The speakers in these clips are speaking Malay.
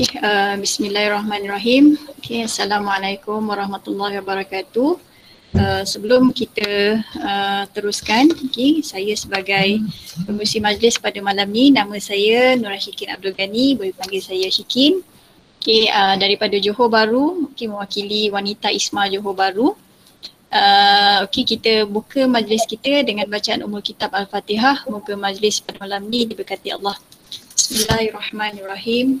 Okay, uh, Bismillahirrahmanirrahim. Okay, Assalamualaikum warahmatullahi wabarakatuh. Uh, sebelum kita uh, teruskan, okay, saya sebagai pengurusi majlis pada malam ni, nama saya Nurah Syikin Abdul Ghani, boleh panggil saya Syikin. Okay, uh, daripada Johor Baru, okay, mewakili wanita Isma Johor Baru. Uh, okay, kita buka majlis kita dengan bacaan umul kitab Al-Fatihah. Moga majlis pada malam ni diberkati Allah. Bismillahirrahmanirrahim.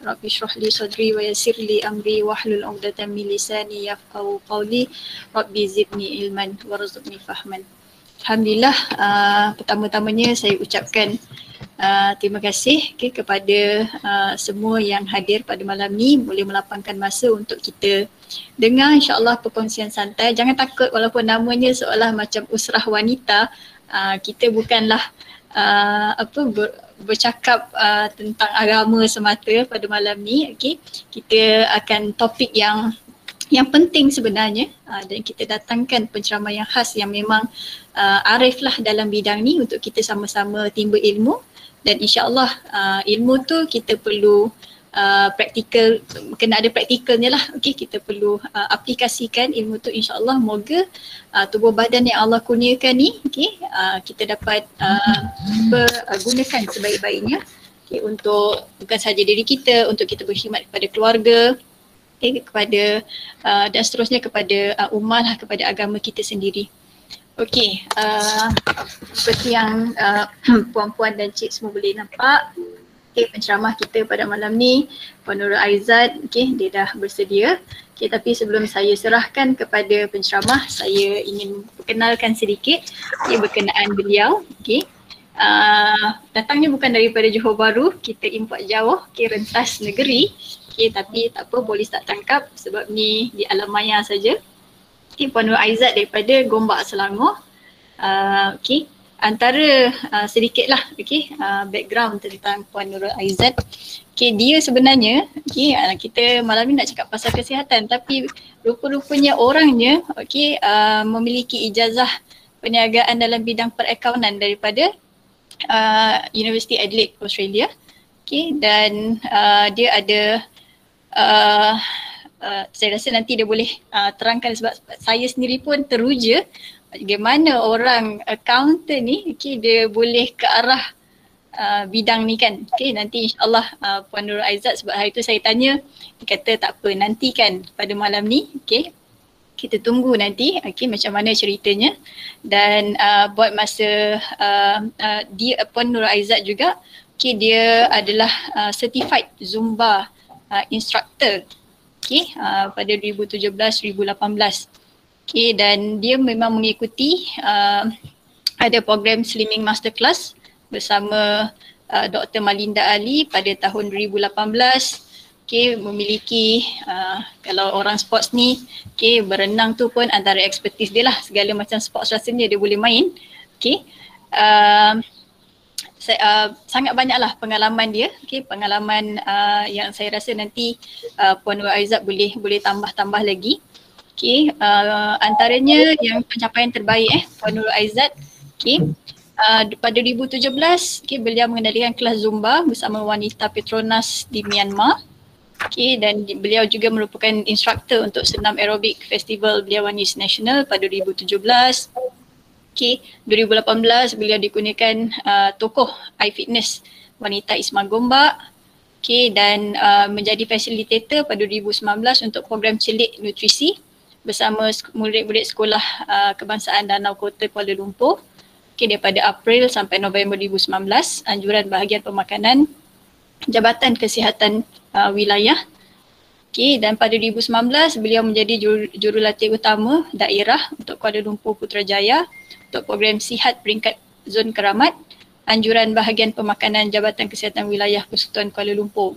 Rabbi syrah li sadri wa yasir li amri wa hlul uqdatan min lisani yafqahu qawli. Rabbi zidni ilman warzuqni fahman. Alhamdulillah uh, pertama-tamanya saya ucapkan uh, terima kasih okay, kepada uh, semua yang hadir pada malam ni. Boleh melapangkan masa untuk kita dengar insyaAllah perkongsian santai. Jangan takut walaupun namanya seolah macam usrah wanita uh, kita bukanlah uh, apa ber, bercakap uh, tentang agama semata pada malam ni okey. Kita akan topik yang yang penting sebenarnya. Uh, dan kita datangkan penceramah yang khas yang memang uh, arif lah dalam bidang ni untuk kita sama-sama timba ilmu. Dan insyaallah uh, ilmu tu kita perlu uh, praktikal kena ada praktikalnya lah. Okey kita perlu uh, aplikasikan ilmu tu insyaallah. Moga uh, tubuh badan yang Allah kurniakan ni okey uh, kita dapat uh, gunakan sebaik-baiknya okey untuk bukan saja diri kita untuk kita berkhidmat kepada keluarga okay, kepada uh, dan seterusnya kepada uh, umat lah kepada agama kita sendiri. Okey, uh, seperti yang uh, puan-puan dan cik semua boleh nampak, Okay, penceramah kita pada malam ni Puan Nurul Aizat, okay, dia dah bersedia. Okay, tapi sebelum saya serahkan kepada penceramah, saya ingin perkenalkan sedikit okay, berkenaan beliau. Okay. Uh, datangnya bukan daripada Johor Bahru, kita import jauh, okay, rentas negeri. Okay, tapi tak apa, boleh tak tangkap sebab ni di alam maya saja. Okay, Puan Nurul Aizat daripada Gombak Selangor. Uh, okay, antara uh, sedikitlah okey uh, background tentang Puan Nurul Aizat. Okey dia sebenarnya okey uh, kita malam ni nak cakap pasal kesihatan tapi rupa-rupanya orangnya okey uh, memiliki ijazah perniagaan dalam bidang perakaunan daripada uh, University Adelaide Australia. Okey dan uh, dia ada uh, uh, saya rasa nanti dia boleh uh, terangkan sebab saya sendiri pun teruja bagaimana orang accountant ni okay, dia boleh ke arah uh, bidang ni kan. Okay, nanti insyaAllah uh, Puan Nurul Aizat sebab hari tu saya tanya, dia kata tak apa nanti kan pada malam ni. Okay, kita tunggu nanti okay, macam mana ceritanya dan uh, buat masa uh, uh, dia Puan Nurul Aizat juga okay, dia adalah uh, certified Zumba uh, instructor okay, uh, pada 2017-2018. Okay, dan dia memang mengikuti uh, ada program Slimming Masterclass bersama uh, Dr. Malinda Ali pada tahun 2018. Okay, memiliki uh, kalau orang sports ni, okay, berenang tu pun antara expertise dia lah. Segala macam sports rasanya dia boleh main. Okay. Uh, saya, uh, sangat banyaklah pengalaman dia, okay, pengalaman uh, yang saya rasa nanti uh, Puan Nur Aizat boleh boleh tambah-tambah lagi. Okay, uh, antaranya yang pencapaian terbaik eh, Puan Nurul Aizat. Okay, uh, pada 2017, okay, beliau mengendalikan kelas Zumba bersama wanita Petronas di Myanmar. Okay, dan beliau juga merupakan instruktor untuk senam aerobik Festival Beliawanis National pada 2017. Okay, 2018 beliau dikurniakan uh, tokoh iFitness wanita Isma Gombak. Okay, dan uh, menjadi fasilitator pada 2019 untuk program celik nutrisi bersama murid-murid sekolah uh, kebangsaan Danau Kota Kuala Lumpur okay, daripada April sampai November 2019 anjuran bahagian pemakanan Jabatan Kesihatan uh, Wilayah okay, dan pada 2019 beliau menjadi juru, jurulatih utama daerah untuk Kuala Lumpur Putrajaya untuk program sihat peringkat zon keramat anjuran bahagian pemakanan Jabatan Kesihatan Wilayah Persekutuan Kuala Lumpur.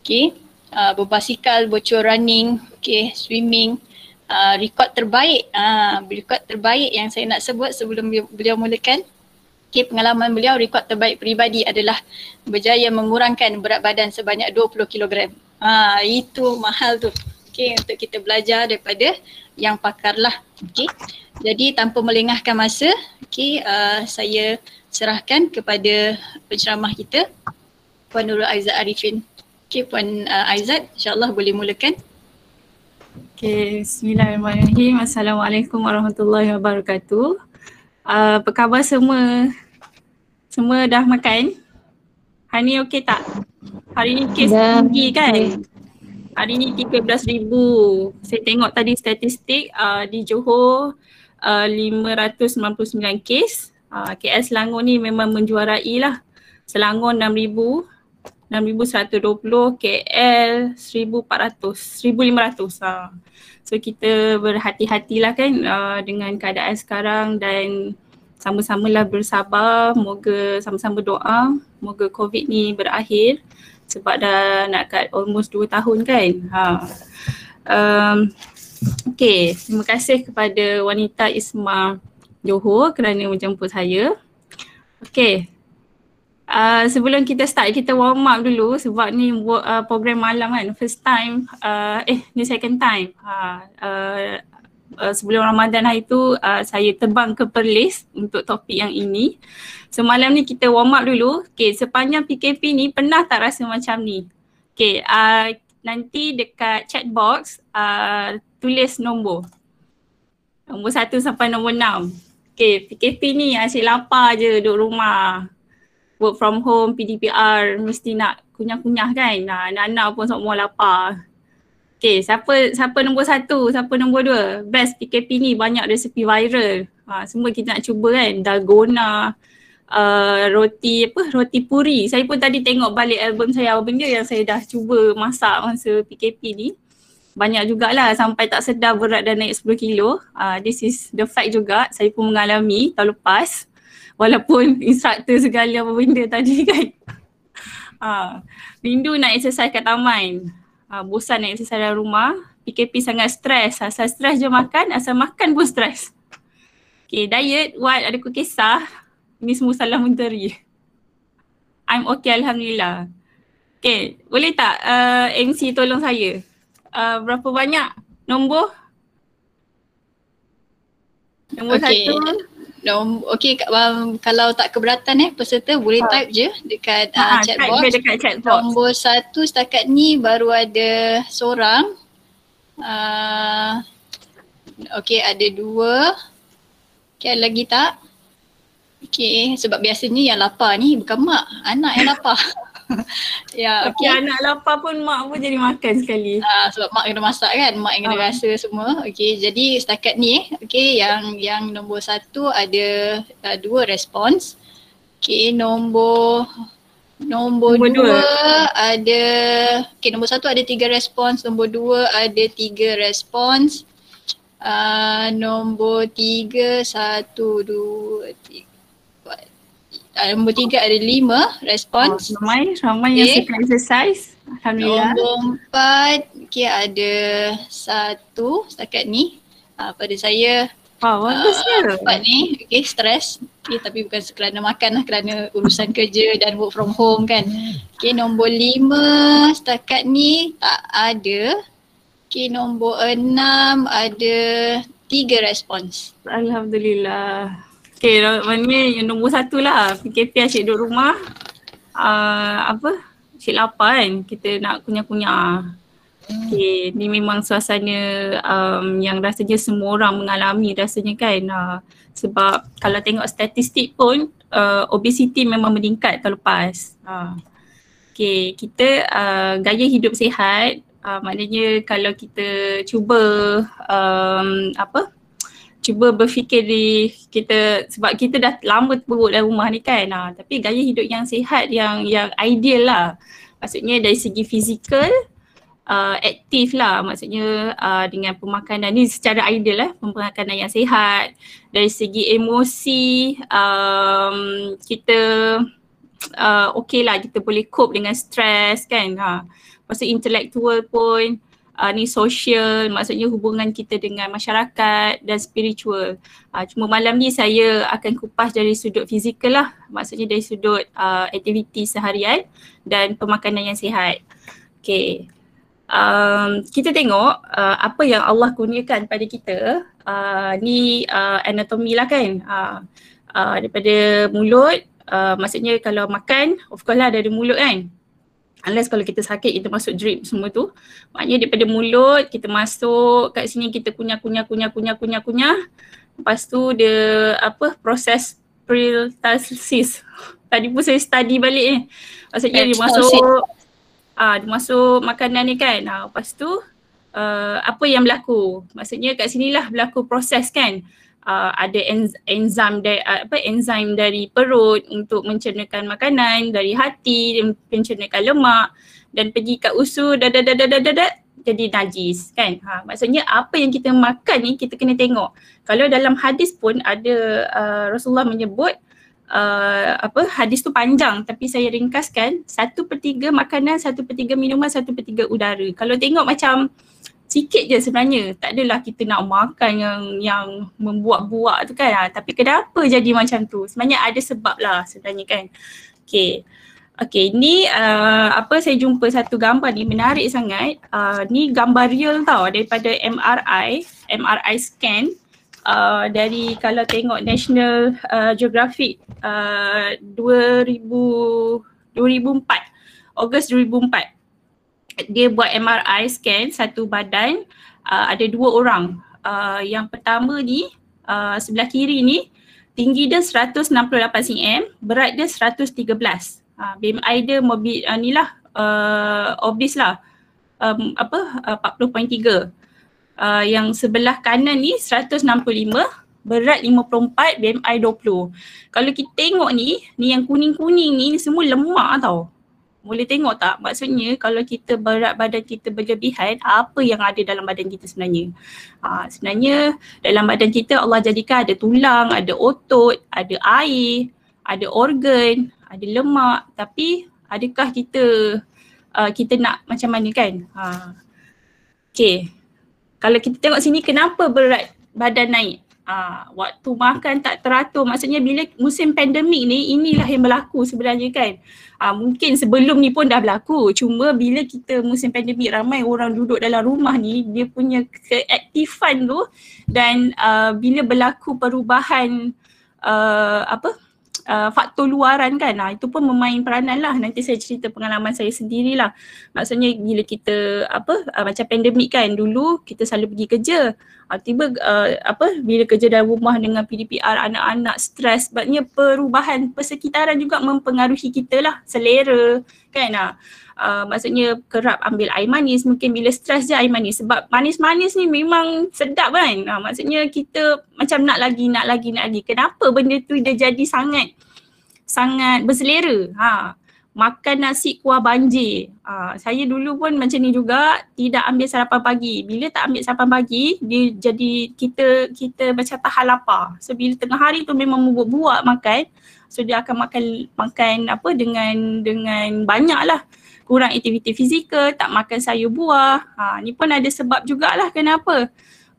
Okay. Uh, berbasikal, bocor running, okay, swimming, uh, rekod terbaik, uh, rekod terbaik yang saya nak sebut sebelum beliau mulakan. Okay, pengalaman beliau rekod terbaik peribadi adalah berjaya mengurangkan berat badan sebanyak 20 kg. Ha, itu mahal tu. Okay, untuk kita belajar daripada yang pakar lah. Okay. Jadi tanpa melengahkan masa, okay, uh, saya serahkan kepada penceramah kita, Puan Nurul Aizat Arifin. Okay, Puan uh, Aizat, insyaAllah boleh mulakan. Okay, Bismillahirrahmanirrahim. Assalamualaikum warahmatullahi wabarakatuh. Uh, apa khabar semua? Semua dah makan? Hari ni okey tak? Hari ni kes tinggi kan? Hari ni 13,000. Saya tengok tadi statistik uh, di Johor uh, 599 kes. Uh, KL Selangor ni memang menjuarai lah. Selangor 6,000. 6,120, KL 1,400, 1,500. Uh. So kita berhati-hatilah kan uh, dengan keadaan sekarang dan sama-samalah bersabar, moga sama-sama doa, moga COVID ni berakhir sebab dah nak kat almost 2 tahun kan. Ha. Um, okay, terima kasih kepada wanita Isma Johor kerana menjemput saya. Okay, uh, sebelum kita start kita warm up dulu sebab ni uh, program malam kan, first time, uh, eh ni second time. Ha. Uh, uh, sebelum Ramadan hari tu uh, saya terbang ke Perlis untuk topik yang ini. Semalam ni kita warm up dulu. Okay, sepanjang PKP ni pernah tak rasa macam ni? Okay, uh, nanti dekat chat box uh, tulis nombor. Nombor satu sampai nombor enam. Okay, PKP ni asyik lapar je duduk rumah. Work from home, PDPR, mesti nak kunyah-kunyah kan. Nah, anak-anak pun semua lapar. Okay, siapa siapa nombor satu, siapa nombor dua? Best PKP ni banyak resepi viral. Ha, semua kita nak cuba kan, dalgona, uh, roti apa, roti puri. Saya pun tadi tengok balik album saya, apa benda yang saya dah cuba masak masa PKP ni. Banyak jugalah sampai tak sedar berat dah naik 10 kilo. Uh, this is the fact juga, saya pun mengalami tahun lepas. Walaupun instructor segala apa benda tadi kan. Uh, rindu nak exercise kat taman uh, bosan nak exercise dalam rumah, PKP sangat stres. Asal stres je makan, asal makan pun stres. Okay, diet, what ada ku kisah. Ini semua salah menteri. I'm okay Alhamdulillah. Okay, boleh tak uh, MC tolong saya? Uh, berapa banyak nombor? Nombor okay. satu. Nom, okay, um, kalau tak keberatan eh peserta boleh ha. type je dekat uh, ha, chat box. Dekat chat box. Nombor satu setakat ni baru ada seorang. Uh, okay ada dua. Okay lagi tak? Okay sebab biasanya yang lapar ni bukan mak, anak yang lapar. ya, okay. okay. anak lapar pun mak pun jadi makan sekali. Uh, sebab mak kena masak kan, mak yang kena uh. rasa semua. Okay, jadi setakat ni eh, okay, yang yang nombor satu ada uh, dua respons. Okay, nombor nombor, nombor dua, dua ada, okay nombor satu ada tiga respons, nombor dua ada tiga respons. Uh, nombor tiga, satu, dua, tiga nombor tiga ada lima respons. Oh, ramai, ramai okay. yang suka exercise. Alhamdulillah. Nombor empat, okay, ada satu setakat ni uh, pada saya. Wow, bagus uh, Empat ni, okay, stres. Okay, tapi bukan kerana makan lah, kerana urusan kerja dan work from home kan. Okay, nombor lima setakat ni tak ada. Okay, nombor enam ada tiga respons. Alhamdulillah. Okay, maknanya yang nombor satu lah. PKP asyik duduk rumah uh, apa, asyik lapar kan kita nak kunyah-kunyah. Okay, ni memang suasana um, yang rasanya semua orang mengalami rasanya kan uh, sebab kalau tengok statistik pun uh, obesity memang meningkat tahun lepas uh. Okay, kita uh, gaya hidup sihat uh, maknanya kalau kita cuba um, apa cuba berfikir di kita sebab kita dah lama terperuk dalam rumah ni kan. Ha, tapi gaya hidup yang sihat yang yang ideal lah. Maksudnya dari segi fizikal uh, aktif lah. Maksudnya uh, dengan pemakanan ni secara ideal lah pemakanan yang sihat. Dari segi emosi um, kita uh, okay lah. Kita boleh cope dengan stres kan ha. Maksud intellectual pun uh, ni social maksudnya hubungan kita dengan masyarakat dan spiritual. Uh, cuma malam ni saya akan kupas dari sudut fizikal lah maksudnya dari sudut uh, aktiviti seharian dan pemakanan yang sihat. Okay. Um, kita tengok uh, apa yang Allah kurniakan pada kita uh, ni uh, anatomi lah kan uh, uh, daripada mulut uh, maksudnya kalau makan of course lah dari mulut kan Unless kalau kita sakit kita masuk drip semua tu. Maknanya daripada mulut kita masuk kat sini kita kunyah kunyah kunyah kunyah kunyah kunyah. Lepas tu dia apa proses peristalsis. Tadi pun saya study balik ni. Maksudnya dia masuk ah dia masuk makanan ni kan. Ha, lepas tu uh, apa yang berlaku? Maksudnya kat sinilah berlaku proses kan uh, ada enz- enzim dari uh, apa enzim dari perut untuk mencernakan makanan, dari hati mencernakan lemak dan pergi kat usus dah jadi najis kan. Ha maksudnya apa yang kita makan ni kita kena tengok. Kalau dalam hadis pun ada uh, Rasulullah menyebut Uh, apa hadis tu panjang tapi saya ringkaskan satu per tiga makanan, satu per tiga minuman, satu per tiga udara. Kalau tengok macam sikit je sebenarnya. Tak adalah kita nak makan yang yang membuat-buat tu kan. Ha, tapi kenapa jadi macam tu? Sebenarnya ada sebab lah sebenarnya kan. Okay. Okay ni uh, apa saya jumpa satu gambar ni menarik sangat. Uh, ni gambar real tau daripada MRI, MRI scan. Uh, dari kalau tengok National uh, Geographic uh, 2000, 2004, Ogos 2004 dia buat MRI scan satu badan uh, ada dua orang. Uh, yang pertama ni uh, sebelah kiri ni tinggi dia 168 cm, berat dia 113. Uh, BMI dia mobil uh, ni lah uh, obese lah. Um, apa uh, 40.3. Uh, yang sebelah kanan ni 165, berat 54, BMI 20. Kalau kita tengok ni, ni yang kuning-kuning ni, ni semua lemak tau boleh tengok tak? Maksudnya kalau kita berat badan kita berlebihan apa yang ada dalam badan kita sebenarnya? Ha, sebenarnya dalam badan kita Allah jadikan ada tulang, ada otot, ada air, ada organ, ada lemak. Tapi adakah kita uh, kita nak macam mana kan? Ha. Okay kalau kita tengok sini kenapa berat badan naik Ha, waktu makan tak teratur. Maksudnya bila musim pandemik ni inilah yang berlaku sebenarnya kan. Ha, mungkin sebelum ni pun dah berlaku. Cuma bila kita musim pandemik ramai orang duduk dalam rumah ni dia punya keaktifan tu dan uh, bila berlaku perubahan uh, apa uh, faktor luaran kan. Uh, itu pun memain peranan lah. Nanti saya cerita pengalaman saya sendirilah. Maksudnya bila kita apa uh, macam pandemik kan dulu kita selalu pergi kerja. Uh, tiba uh, apa bila kerja dalam rumah dengan PDPR anak-anak stres sebabnya perubahan persekitaran juga mempengaruhi kita lah. Selera kan? Uh, Uh, maksudnya kerap ambil air manis. Mungkin bila stres je air manis. Sebab manis-manis ni memang sedap kan? Uh, maksudnya kita macam nak lagi nak lagi nak lagi. Kenapa benda tu dia jadi sangat sangat berselera? Ha makan nasi kuah banjir. Uh, saya dulu pun macam ni juga tidak ambil sarapan pagi. Bila tak ambil sarapan pagi dia jadi kita kita macam tahan lapar. So bila tengah hari tu memang buat-buat makan so dia akan makan makan apa dengan dengan banyak lah kurang aktiviti fizikal, tak makan sayur buah. Ha, ni pun ada sebab jugalah kenapa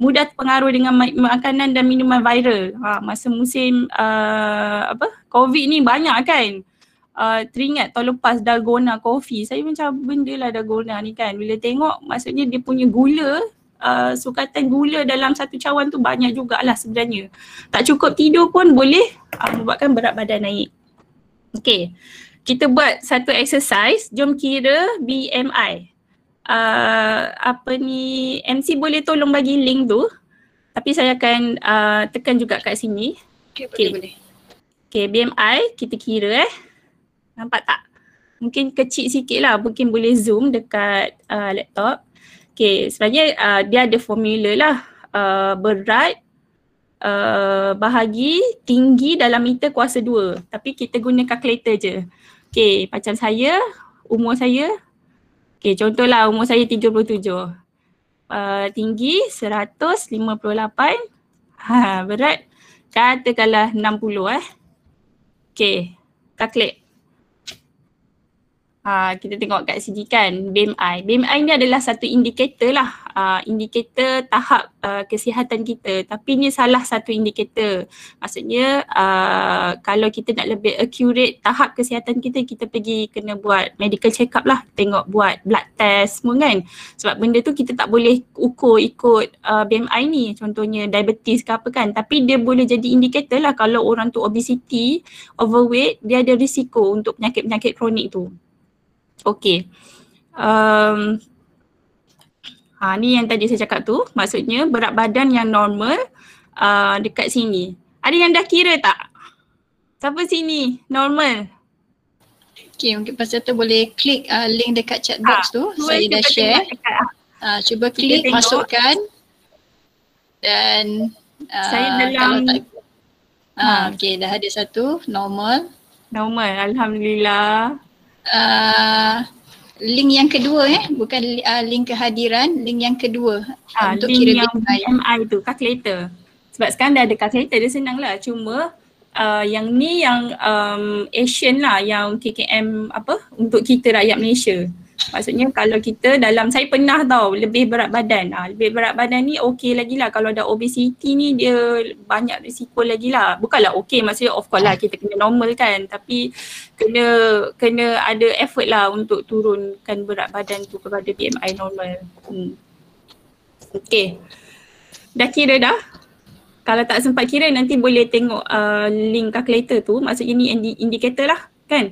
mudah terpengaruh dengan makanan dan minuman viral. Ha, masa musim uh, apa COVID ni banyak kan. Uh, teringat tahun lepas dalgona coffee. Saya macam benda lah dalgona ni kan. Bila tengok maksudnya dia punya gula Uh, sukatan gula dalam satu cawan tu banyak jugalah sebenarnya. Tak cukup tidur pun boleh uh, membuatkan berat badan naik. Okay kita buat satu exercise, jom kira BMI. Uh, apa ni, MC boleh tolong bagi link tu. Tapi saya akan uh, tekan juga kat sini. Okay, okay. boleh. Okay, BMI kita kira eh. Nampak tak? Mungkin kecil sikit lah, mungkin boleh zoom dekat uh, laptop. Okay, sebenarnya uh, dia ada formula lah. Uh, berat uh, bahagi tinggi dalam meter kuasa dua. Tapi kita guna calculator je. Okay, macam saya, umur saya, okay contohlah umur saya 37. Uh, tinggi 158, ha, berat katakanlah 60 eh. Okay, calculate. Ha, kita tengok kat sini kan BMI. BMI ni adalah satu indikator lah. Uh, indikator tahap uh, kesihatan kita. Tapi ni salah satu indikator. Maksudnya uh, kalau kita nak lebih accurate tahap kesihatan kita, kita pergi kena buat medical check up lah. Tengok buat blood test semua kan. Sebab benda tu kita tak boleh ukur ikut uh, BMI ni. Contohnya diabetes ke apa kan. Tapi dia boleh jadi indikator lah kalau orang tu obesity, overweight, dia ada risiko untuk penyakit-penyakit kronik tu. Okay. Um, ha, ni yang tadi saya cakap tu. Maksudnya berat badan yang normal uh, dekat sini. Ada yang dah kira tak? Siapa sini? Normal. Okay, mungkin pasal tu boleh klik uh, link dekat chat box ha, tu. Saya dah share. Uh, cuba klik, masukkan. Dan uh, saya dalam tak, uh, ha. Okay, dah ada satu. Normal. Normal. Alhamdulillah uh, link yang kedua eh? Bukan uh, link kehadiran link yang kedua. Ha, untuk link kira yang BMI tu calculator. Sebab sekarang dah ada calculator dia senang lah. Cuma uh, yang ni yang um, Asian lah yang KKM apa? Untuk kita rakyat Malaysia Maksudnya kalau kita dalam, saya pernah tahu lebih berat badan. Ha, lebih berat badan ni okey lagi lah. Kalau ada obesity ni dia banyak risiko lagi lah. Bukanlah okey maksudnya of course lah kita kena normal kan. Tapi kena kena ada effort lah untuk turunkan berat badan tu kepada BMI normal. Hmm. Okay. Dah kira dah? Kalau tak sempat kira nanti boleh tengok uh, link calculator tu. Maksudnya ni indikator lah kan.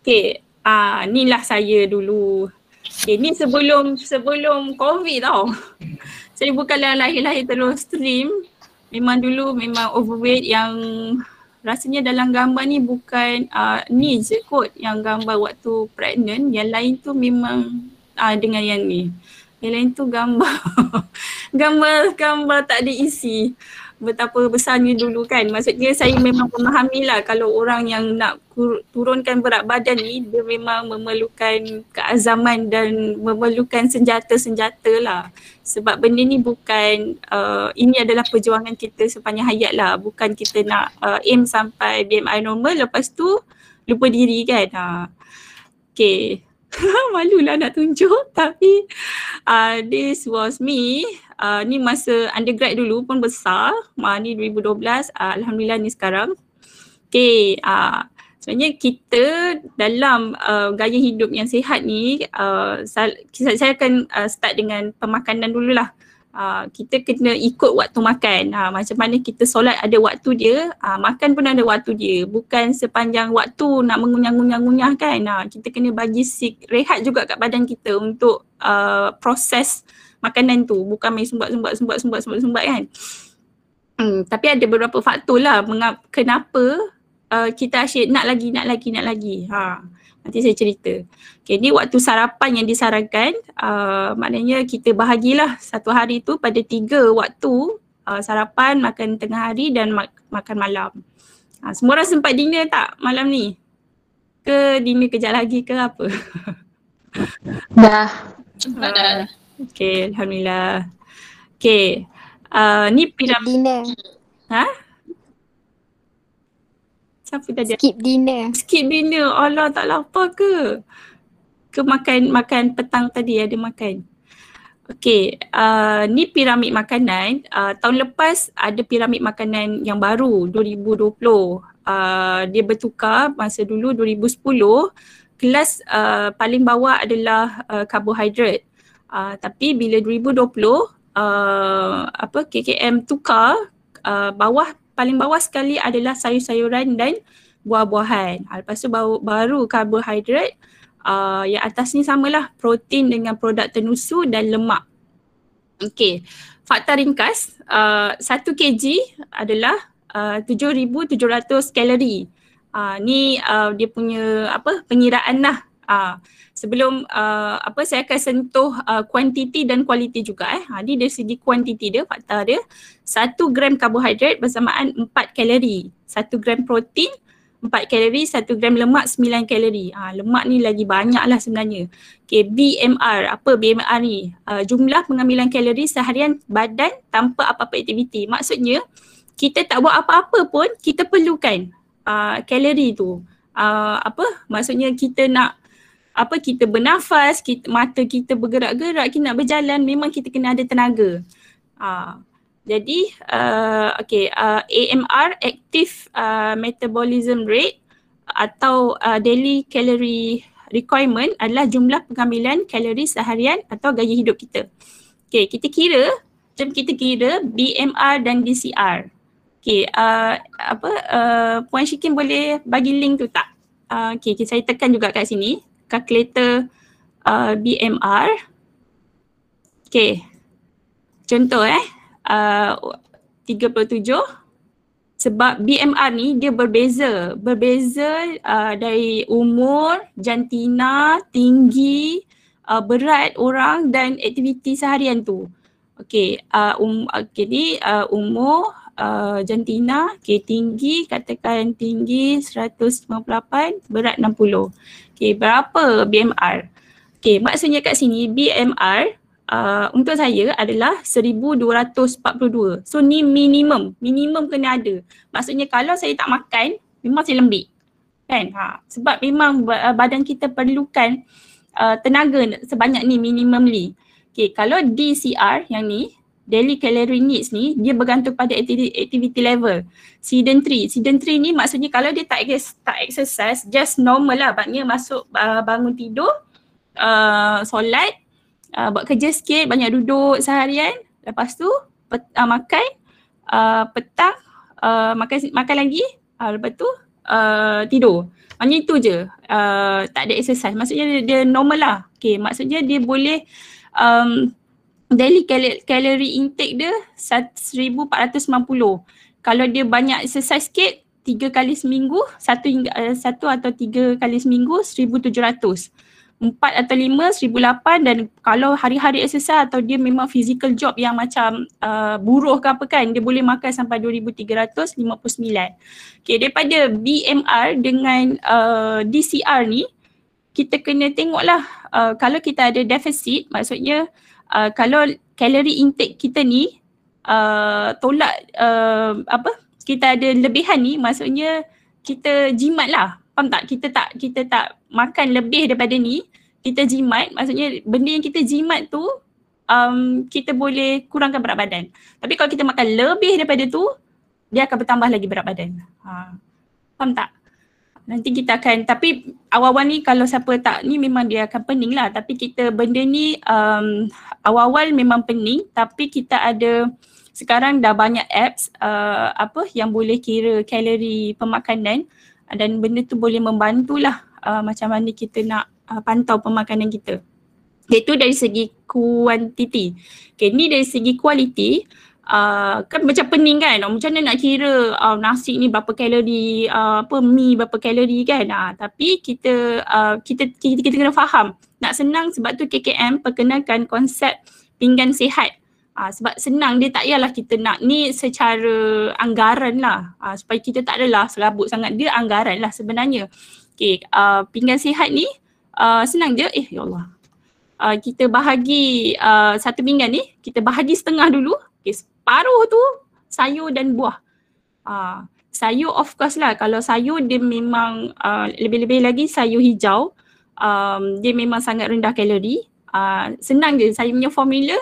Okay Ah, ni lah saya dulu. Okay, ni sebelum sebelum COVID tau. saya bukanlah lahir-lahir terus stream. Memang dulu memang overweight yang rasanya dalam gambar ni bukan uh, ni je kot yang gambar waktu pregnant. Yang lain tu memang uh, dengan yang ni. Yang lain tu gambar. gambar gambar tak ada isi betapa besarnya dulu kan. Maksudnya saya memang memahami lah kalau orang yang nak turunkan berat badan ni dia memang memerlukan keazaman dan memerlukan senjata-senjata lah. Sebab benda ni bukan, uh, ini adalah perjuangan kita sepanjang hayat lah. Bukan kita nak uh, aim sampai BMI normal lepas tu lupa diri kan. Ha. Okay. Malulah nak tunjuk tapi uh, this was me uh, ni masa undergrad dulu pun besar. Uh, ni 2012, uh, Alhamdulillah ni sekarang. Okay, uh, sebenarnya kita dalam uh, gaya hidup yang sihat ni, uh, saya, saya akan uh, start dengan pemakanan dululah. Uh, kita kena ikut waktu makan. Uh, macam mana kita solat ada waktu dia, uh, makan pun ada waktu dia. Bukan sepanjang waktu nak mengunyah-ngunyah-ngunyah kan. Uh, kita kena bagi sik, rehat juga kat badan kita untuk uh, proses makanan tu. Bukan main sumbat sumbat sumbat sumbat sumbat sumbat kan. Hmm, tapi ada beberapa faktor lah mengap, kenapa uh, kita asyik nak lagi nak lagi nak lagi. Ha nanti saya cerita. Okay, ni waktu sarapan yang disarankan uh, maknanya kita bahagilah satu hari tu pada tiga waktu uh, sarapan makan tengah hari dan mak- makan malam. Ha, semua orang sempat dinner tak malam ni? Ke dinner kejap lagi ke apa? Dah. Sempat dah Okay, Alhamdulillah. Okay, uh, ni piramid. Dinner. Ha? Siapa tadi? Skip dinner. Skip dinner. Allah tak lapar ke? Ke makan makan petang tadi ada makan. Okay, uh, ni piramid makanan. Uh, tahun lepas ada piramid makanan yang baru 2020. Uh, dia bertukar masa dulu 2010. Kelas uh, paling bawah adalah uh, karbohidrat. Uh, tapi bila 2020 uh, apa KKM tukar uh, bawah paling bawah sekali adalah sayur-sayuran dan buah-buahan. Uh, lepas tu baru, baru karbohidrat uh, yang atas ni samalah protein dengan produk tenusu dan lemak. Okey. Fakta ringkas, uh, 1 kg adalah uh, 7700 kalori. Uh, ni uh, dia punya apa pengiraan lah. Uh, sebelum uh, apa saya akan sentuh uh, kuantiti dan kualiti juga eh. Ha ni dari segi kuantiti dia fakta dia 1 gram karbohidrat bersamaan 4 kalori. 1 gram protein 4 kalori, 1 gram lemak 9 kalori. Ha lemak ni lagi banyak lah sebenarnya. Okay BMR, apa BMR ni? Uh, jumlah pengambilan kalori seharian badan tanpa apa-apa aktiviti. Maksudnya kita tak buat apa-apa pun kita perlukan uh, kalori tu. Uh, apa maksudnya kita nak apa kita bernafas, kita, mata kita bergerak-gerak, kita nak berjalan memang kita kena ada tenaga. Uh, jadi uh, okay, uh, AMR active uh, metabolism rate atau uh, daily calorie requirement adalah jumlah pengambilan kalori seharian atau gaya hidup kita. Okay, kita kira, macam kita kira BMR dan DCR. Okay, uh, apa, uh, Puan Syikin boleh bagi link tu tak? Uh, okay, saya tekan juga kat sini calculator uh, BMR. Okay. Contoh eh. Uh, 37 sebab BMR ni dia berbeza. Berbeza uh, dari umur, jantina, tinggi, uh, berat orang dan aktiviti seharian tu. Okay, uh, um, okay ni uh, umur, uh, jantina, okay, tinggi, katakan tinggi 158, berat 60. Okay, berapa BMR? Okay, maksudnya kat sini BMR uh, untuk saya adalah 1242. So ni minimum, minimum kena ada. Maksudnya kalau saya tak makan, memang saya lembik. Kan? Ha, sebab memang uh, badan kita perlukan uh, tenaga sebanyak ni minimumly. Okay, kalau DCR yang ni, daily calorie needs ni dia bergantung pada activity, activity level. Sedentary. Sedentary ni maksudnya kalau dia tak tak exercise just normal lah. Maknanya masuk uh, bangun tidur, uh, solat, uh, buat kerja sikit, banyak duduk seharian. Lepas tu pet, uh, makan, uh, petang, uh, makan makan lagi, uh, lepas tu uh, tidur. Maknanya itu je. Uh, tak ada exercise. Maksudnya dia, dia normal lah. Okay, maksudnya dia boleh um, daily cal- calorie intake dia 1490. Kalau dia banyak exercise sikit, tiga kali seminggu, satu, uh, satu atau tiga kali seminggu, 1700. Empat atau lima, seribu lapan dan kalau hari-hari exercise atau dia memang physical job yang macam uh, buruh ke apa kan, dia boleh makan sampai 2359. Okay, daripada BMR dengan uh, DCR ni, kita kena tengoklah uh, kalau kita ada deficit, maksudnya uh, kalau kalori intake kita ni uh, tolak uh, apa kita ada lebihan ni maksudnya kita jimat lah. Faham tak? Kita tak kita tak makan lebih daripada ni kita jimat. Maksudnya benda yang kita jimat tu um, kita boleh kurangkan berat badan. Tapi kalau kita makan lebih daripada tu dia akan bertambah lagi berat badan. Ha. faham tak nanti kita akan tapi awal-awal ni kalau siapa tak ni memang dia akan pening lah tapi kita benda ni um, awal-awal memang pening tapi kita ada sekarang dah banyak apps uh, apa yang boleh kira kalori pemakanan dan benda tu boleh membantulah uh, macam mana kita nak uh, pantau pemakanan kita. Itu dari segi kuantiti. Okay, ni dari segi kualiti uh, kan macam pening kan? Oh, macam mana nak kira uh, nasi ni berapa kalori uh, apa mi berapa kalori kan? Uh, tapi kita, uh, kita kita kita kena faham. Nak senang sebab tu KKM perkenalkan konsep pinggan sihat. Uh, sebab senang dia tak yalah kita nak ni secara anggaran lah. Uh, supaya kita tak adalah serabut sangat. Dia anggaran lah sebenarnya. Okay, uh, pinggan sihat ni uh, senang je. Eh ya Allah. Uh, kita bahagi uh, satu pinggan ni kita bahagi setengah dulu okay, paruh tu sayur dan buah. Uh, sayur of course lah kalau sayur dia memang uh, lebih-lebih lagi sayur hijau um, dia memang sangat rendah kalori. Uh, senang je saya punya formula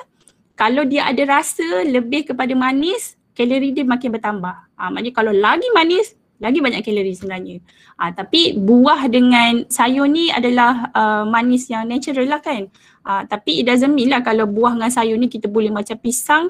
kalau dia ada rasa lebih kepada manis kalori dia makin bertambah. Uh, maknanya kalau lagi manis lagi banyak kalori sebenarnya. Uh, tapi buah dengan sayur ni adalah uh, manis yang natural lah kan. Uh, tapi it doesn't mean lah kalau buah dengan sayur ni kita boleh macam pisang.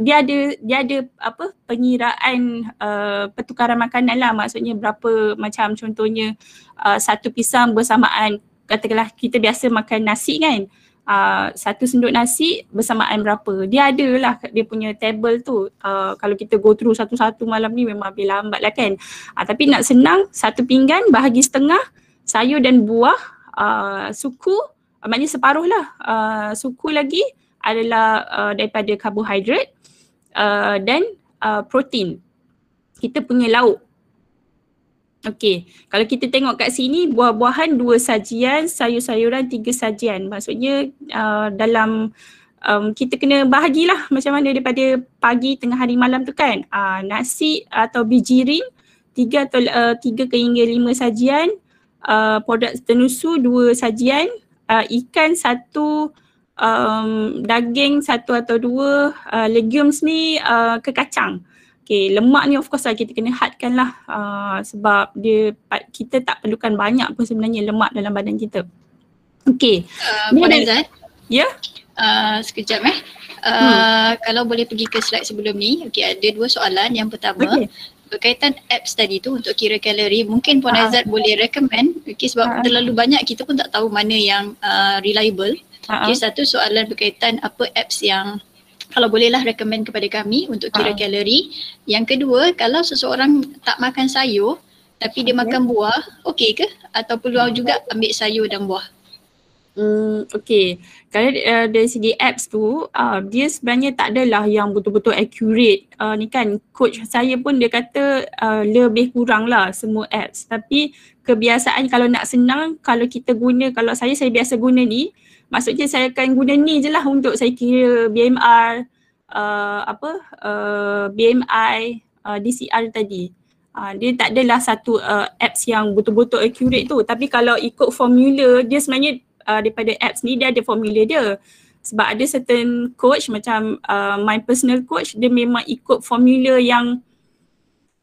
Dia ada dia ada apa pengiraan uh, pertukaran makanan lah maksudnya berapa macam contohnya uh, satu pisang bersamaan katakanlah kita biasa makan nasi kan uh, satu senduk nasi bersamaan berapa. Dia ada lah dia punya table tu. Uh, kalau kita go through satu-satu malam ni memang lebih lambat lah kan. Uh, tapi nak senang satu pinggan bahagi setengah sayur dan buah uh, suku maknanya separuh lah. Uh, suku lagi adalah uh, daripada karbohidrat uh, dan uh, protein. Kita punya lauk Okey, kalau kita tengok kat sini buah-buahan dua sajian, sayur-sayuran tiga sajian. Maksudnya uh, dalam um, kita kena bahagilah macam mana daripada pagi, tengah hari, malam tu kan. Uh, nasi atau biji ring tiga atau uh, tiga ke hingga lima sajian. uh, produk tenusu dua sajian, uh, ikan satu, um, daging satu atau dua, uh, legumes ni uh, ke kacang. Okay, lemak ni of course lah kita kena hadkan lah uh, sebab dia kita tak perlukan banyak pun sebenarnya lemak dalam badan kita. Okay. Uh, Puan Azad? Ya? Yeah? Uh, sekejap eh. Uh, hmm. Kalau boleh pergi ke slide sebelum ni, okay, ada dua soalan. Yang pertama, okay. Berkaitan apps tadi tu untuk kira kalori, mungkin Puan uh. Azad boleh recommend okay, sebab uh. terlalu banyak kita pun tak tahu mana yang uh, reliable. Uh. Okay, satu soalan berkaitan apa apps yang kalau bolehlah recommend kepada kami untuk kira uh. kalori. Yang kedua, kalau seseorang tak makan sayur tapi dia okay. makan buah, okey ke? Atau peluang juga ambil sayur dan buah? Hmm, okay. Kalau uh, dari segi apps tu, uh, dia sebenarnya tak adalah yang betul-betul accurate. Uh, ni kan coach saya pun dia kata uh, lebih kurang lah semua apps. Tapi kebiasaan kalau nak senang, kalau kita guna, kalau saya, saya biasa guna ni, maksudnya saya akan guna ni je lah untuk saya kira BMR, uh, apa, uh, BMI, uh, DCR tadi. Uh, dia tak adalah satu uh, apps yang betul-betul accurate tu. Tapi kalau ikut formula, dia sebenarnya uh, daripada apps ni dia ada formula dia. Sebab ada certain coach macam uh, my personal coach dia memang ikut formula yang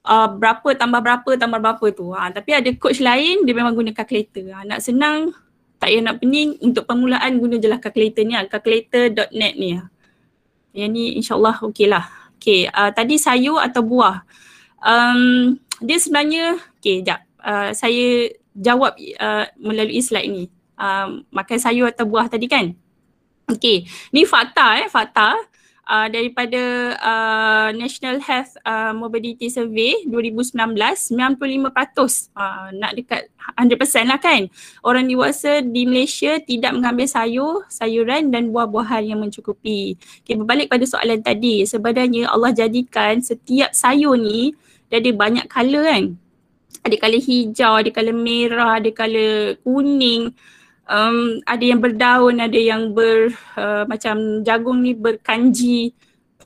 uh, berapa tambah berapa tambah berapa tu. Ha, tapi ada coach lain dia memang guna calculator. Ha, nak senang tak payah nak pening untuk permulaan guna je lah calculator ni ha, calculator.net ni ha. yang ni insyaAllah okey lah. Okay, uh, tadi sayur atau buah? Um, dia sebenarnya okay jap. Uh, saya jawab uh, melalui slide ni uh, makan sayur atau buah tadi kan. Okey, ni fakta eh, fakta uh, daripada uh, National Health uh, Mobility Survey 2019, 95% uh, nak dekat 100% lah kan. Orang dewasa di Malaysia tidak mengambil sayur, sayuran dan buah-buahan yang mencukupi. Okay, berbalik pada soalan tadi, sebenarnya Allah jadikan setiap sayur ni dia ada banyak color kan. Ada color hijau, ada color merah, ada color kuning um, ada yang berdaun, ada yang ber uh, macam jagung ni berkanji,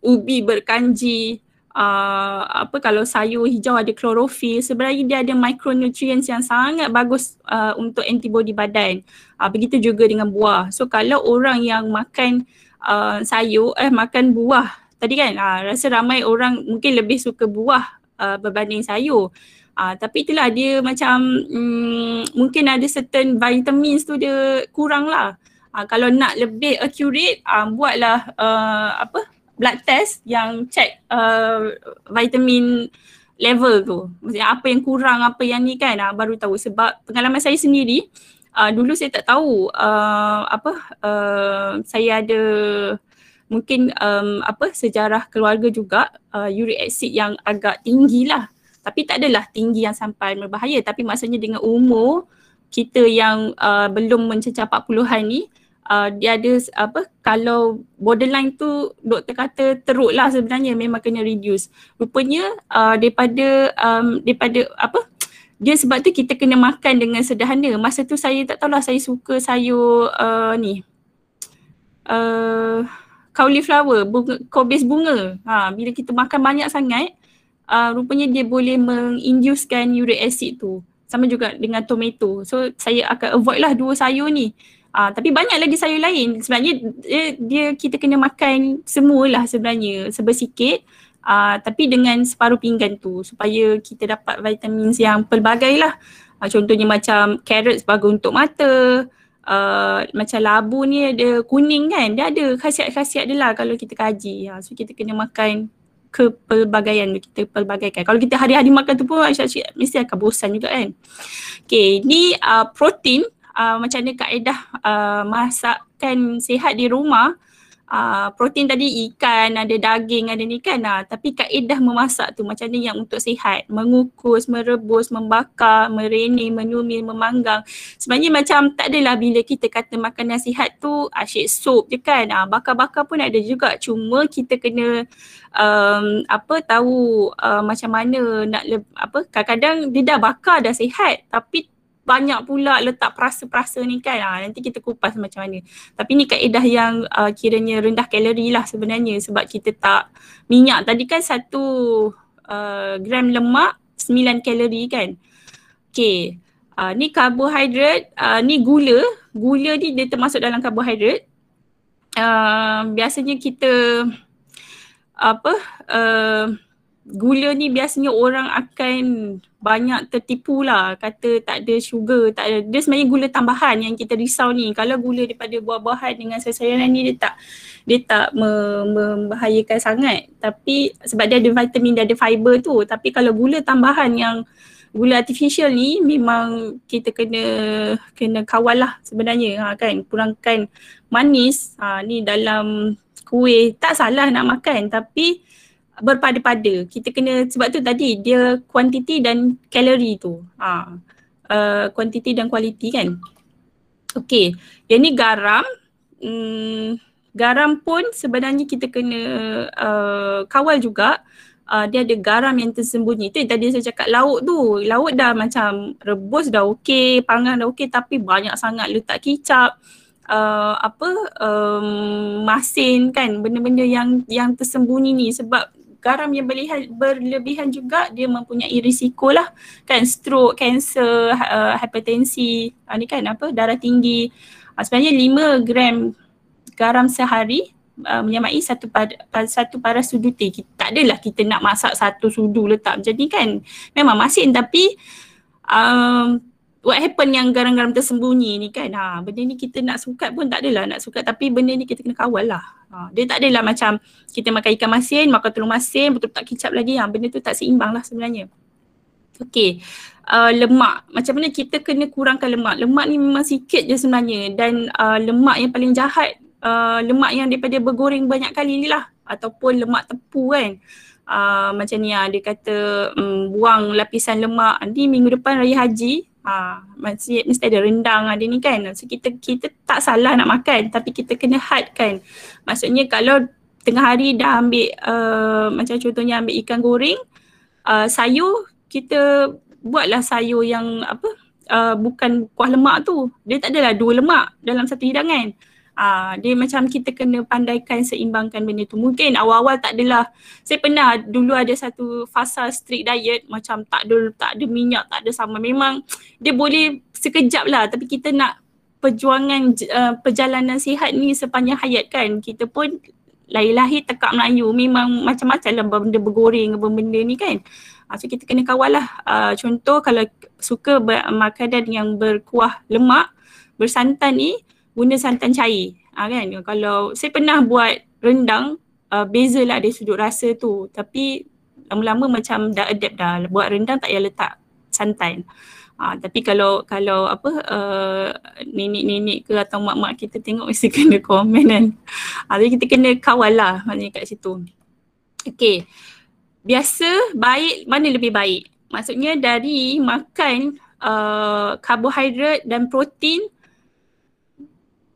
ubi berkanji, uh, apa kalau sayur hijau ada klorofil. Sebenarnya dia ada micronutrients yang sangat bagus uh, untuk antibody badan. Uh, begitu juga dengan buah. So kalau orang yang makan uh, sayur, eh makan buah tadi kan, uh, rasa ramai orang mungkin lebih suka buah uh, berbanding sayur. Uh, tapi itulah dia macam um, mungkin ada certain vitamins tu dia kurang lah. Uh, kalau nak lebih accurate uh, buatlah uh, apa blood test yang check uh, vitamin level tu. Maksudnya apa yang kurang apa yang ni kan uh, baru tahu sebab pengalaman saya sendiri uh, dulu saya tak tahu uh, apa uh, saya ada mungkin um, apa sejarah keluarga juga uh, uric acid yang agak tinggi lah tapi tak adalah tinggi yang sampai berbahaya. Tapi maksudnya dengan umur kita yang uh, belum mencecah 40-an ni uh, dia ada apa kalau borderline tu doktor kata teruk lah sebenarnya memang kena reduce. Rupanya uh, daripada um, daripada apa dia sebab tu kita kena makan dengan sederhana. Masa tu saya tak tahulah saya suka sayur uh, ni uh, cauliflower bunga kobis bunga. Ha bila kita makan banyak sangat uh, rupanya dia boleh menginducekan uric acid tu. Sama juga dengan tomato. So saya akan avoid lah dua sayur ni. Uh, tapi banyak lagi sayur lain. Sebenarnya dia, dia kita kena makan semualah sebenarnya sebersikit. Uh, tapi dengan separuh pinggan tu supaya kita dapat vitamin yang pelbagai lah. Uh, contohnya macam carrot bagus untuk mata. Uh, macam labu ni ada kuning kan. Dia ada khasiat-khasiat dia lah kalau kita kaji. Uh, so kita kena makan kepelbagaian kita pelbagaikan. Kalau kita hari-hari makan tu pun asyik mesti akan bosan juga kan. Okay, ni uh, protein uh, macam mana kaedah uh, masakkan sihat di rumah uh, protein tadi ikan, ada daging, ada ni kan. Uh, tapi kaedah memasak tu macam ni yang untuk sihat. Mengukus, merebus, membakar, mereni, menumil, memanggang. Sebenarnya macam tak adalah bila kita kata makanan sihat tu asyik sup je kan. Uh, bakar-bakar pun ada juga. Cuma kita kena um, apa tahu uh, macam mana nak le- apa kadang-kadang dia dah bakar dah sihat tapi banyak pula letak perasa-perasa ni kan. Ha, nanti kita kupas macam mana. Tapi ni kaedah yang uh, kiranya rendah kalori lah sebenarnya. Sebab kita tak minyak tadi kan satu uh, gram lemak 9 kalori kan. Okay Uh, ni karbohidrat, uh, ni gula. Gula ni dia termasuk dalam karbohidrat. Uh, biasanya kita apa uh, gula ni biasanya orang akan banyak tertipu lah kata tak ada sugar, tak ada. Dia sebenarnya gula tambahan yang kita risau ni. Kalau gula daripada buah-buahan dengan sayur-sayuran ni dia tak dia tak membahayakan sangat. Tapi sebab dia ada vitamin, dia ada fiber tu. Tapi kalau gula tambahan yang gula artificial ni memang kita kena kena kawal lah sebenarnya ha, kan. Kurangkan manis ha, ni dalam kuih tak salah nak makan tapi berpada-pada. Kita kena sebab tu tadi dia kuantiti dan kalori tu. Ha. Uh, kuantiti dan kualiti kan. Okey, yang ni garam. Hmm, garam pun sebenarnya kita kena uh, kawal juga. Uh, dia ada garam yang tersembunyi. Tu yang tadi saya cakap lauk tu. Lauk dah macam rebus dah okey, panggang dah okey tapi banyak sangat letak kicap. Uh, apa um, masin kan benda-benda yang yang tersembunyi ni sebab garam yang berlebihan, juga dia mempunyai risiko lah kan stroke, kanser, uh, hipertensi, uh, ni kan apa darah tinggi. Uh, sebenarnya 5 gram garam sehari uh, menyamai satu pada, satu paras sudu teh. Kita, tak adalah kita nak masak satu sudu letak ni kan. Memang masin tapi um, what happen yang garam-garam tersembunyi ni kan. Ha, benda ni kita nak sukat pun tak adalah nak sukat tapi benda ni kita kena kawal lah. Ha, dia tak adalah macam kita makan ikan masin, makan telur masin, betul tak kicap lagi. Ha, benda tu tak seimbang lah sebenarnya. Okay, uh, lemak. Macam mana kita kena kurangkan lemak. Lemak ni memang sikit je sebenarnya dan uh, lemak yang paling jahat, uh, lemak yang daripada bergoreng banyak kali ni lah. Ataupun lemak tepu kan. Uh, macam ni lah, dia kata um, buang lapisan lemak. Nanti minggu depan raya haji, Ha, mesti, mesti ada rendang ada ni kan. So kita kita tak salah nak makan tapi kita kena had kan. Maksudnya kalau tengah hari dah ambil uh, macam contohnya ambil ikan goreng, uh, sayur kita buatlah sayur yang apa uh, bukan kuah lemak tu. Dia tak adalah dua lemak dalam satu hidangan. Ah, dia macam kita kena pandaikan seimbangkan benda tu. Mungkin awal-awal tak adalah. Saya pernah dulu ada satu fasa strict diet macam tak ada tak ada minyak, tak ada sama. Memang dia boleh sekejap lah tapi kita nak perjuangan uh, perjalanan sihat ni sepanjang hayat kan. Kita pun lahir-lahir tekak Melayu memang macam-macam lah benda bergoreng benda ni kan. Uh, so kita kena kawal lah. Uh, contoh kalau suka makanan yang berkuah lemak, bersantan ni guna santan cair. Ha, kan? Kalau saya pernah buat rendang uh, beza lah dari sudut rasa tu. Tapi lama-lama macam dah adapt dah. Buat rendang tak payah letak santan. Ha, tapi kalau kalau apa uh, nenek-nenek ke atau mak-mak kita tengok mesti kena komen kan. Ha, jadi kita kena kawal lah maknanya kat situ. Okay, biasa baik mana lebih baik? Maksudnya dari makan uh, karbohidrat dan protein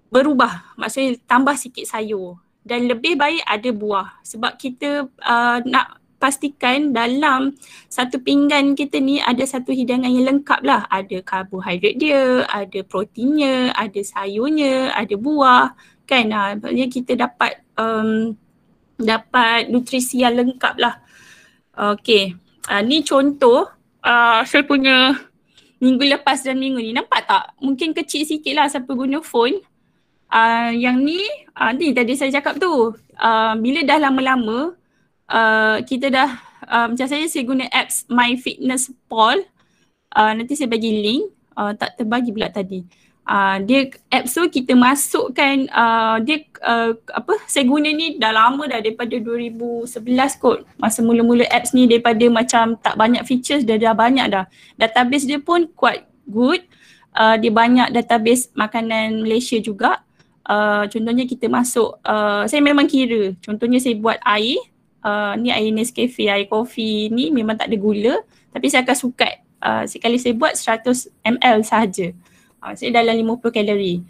berubah. Maksudnya tambah sikit sayur. Dan lebih baik ada buah. Sebab kita uh, nak pastikan dalam satu pinggan kita ni ada satu hidangan yang lengkap lah. Ada karbohidrat dia, ada proteinnya, ada sayurnya, ada buah. Kan? Uh, maksudnya kita dapat um, dapat nutrisi yang lengkap lah. Okay, uh, ni contoh uh, saya punya minggu lepas dan minggu ni. Nampak tak? Mungkin kecil sikit lah siapa guna phone uh, yang ni uh, ni tadi saya cakap tu. Uh, bila dah lama-lama uh, kita dah uh, macam saya saya guna apps My Fitness Pal uh, nanti saya bagi link. Uh, tak terbagi pula tadi. Uh, dia apps tu kita masukkan uh, dia uh, apa saya guna ni dah lama dah daripada 2011 kot. Masa mula-mula apps ni daripada macam tak banyak features dah dah banyak dah. Database dia pun quite good. Uh, dia banyak database makanan Malaysia juga uh, contohnya kita masuk, uh, saya memang kira contohnya saya buat air, uh, ni air Nescafe, air kopi ni memang tak ada gula tapi saya akan sukat uh, sekali saya buat 100 ml sahaja. Uh, saya dalam 50 kalori.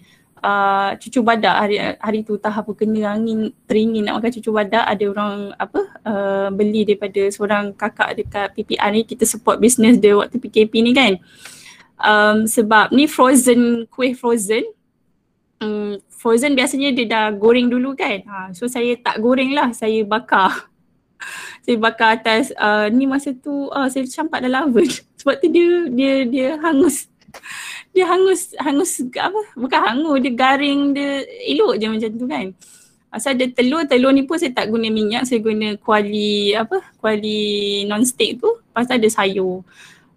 Uh, cucu badak hari hari tu tahap apa kena angin teringin nak makan cucu badak ada orang apa uh, beli daripada seorang kakak dekat PPR ni kita support business dia waktu PKP ni kan um, sebab ni frozen kuih frozen um, frozen biasanya dia dah goreng dulu kan. Ha, so saya tak goreng lah, saya bakar. saya bakar atas uh, ni masa tu uh, saya campak dalam oven sebab tu dia dia dia hangus. dia hangus hangus apa bukan hangus dia garing dia elok je macam tu kan Asal ada telur, telur ni pun saya tak guna minyak, saya guna kuali apa? Kuali non-stick tu. Pasal ada sayur.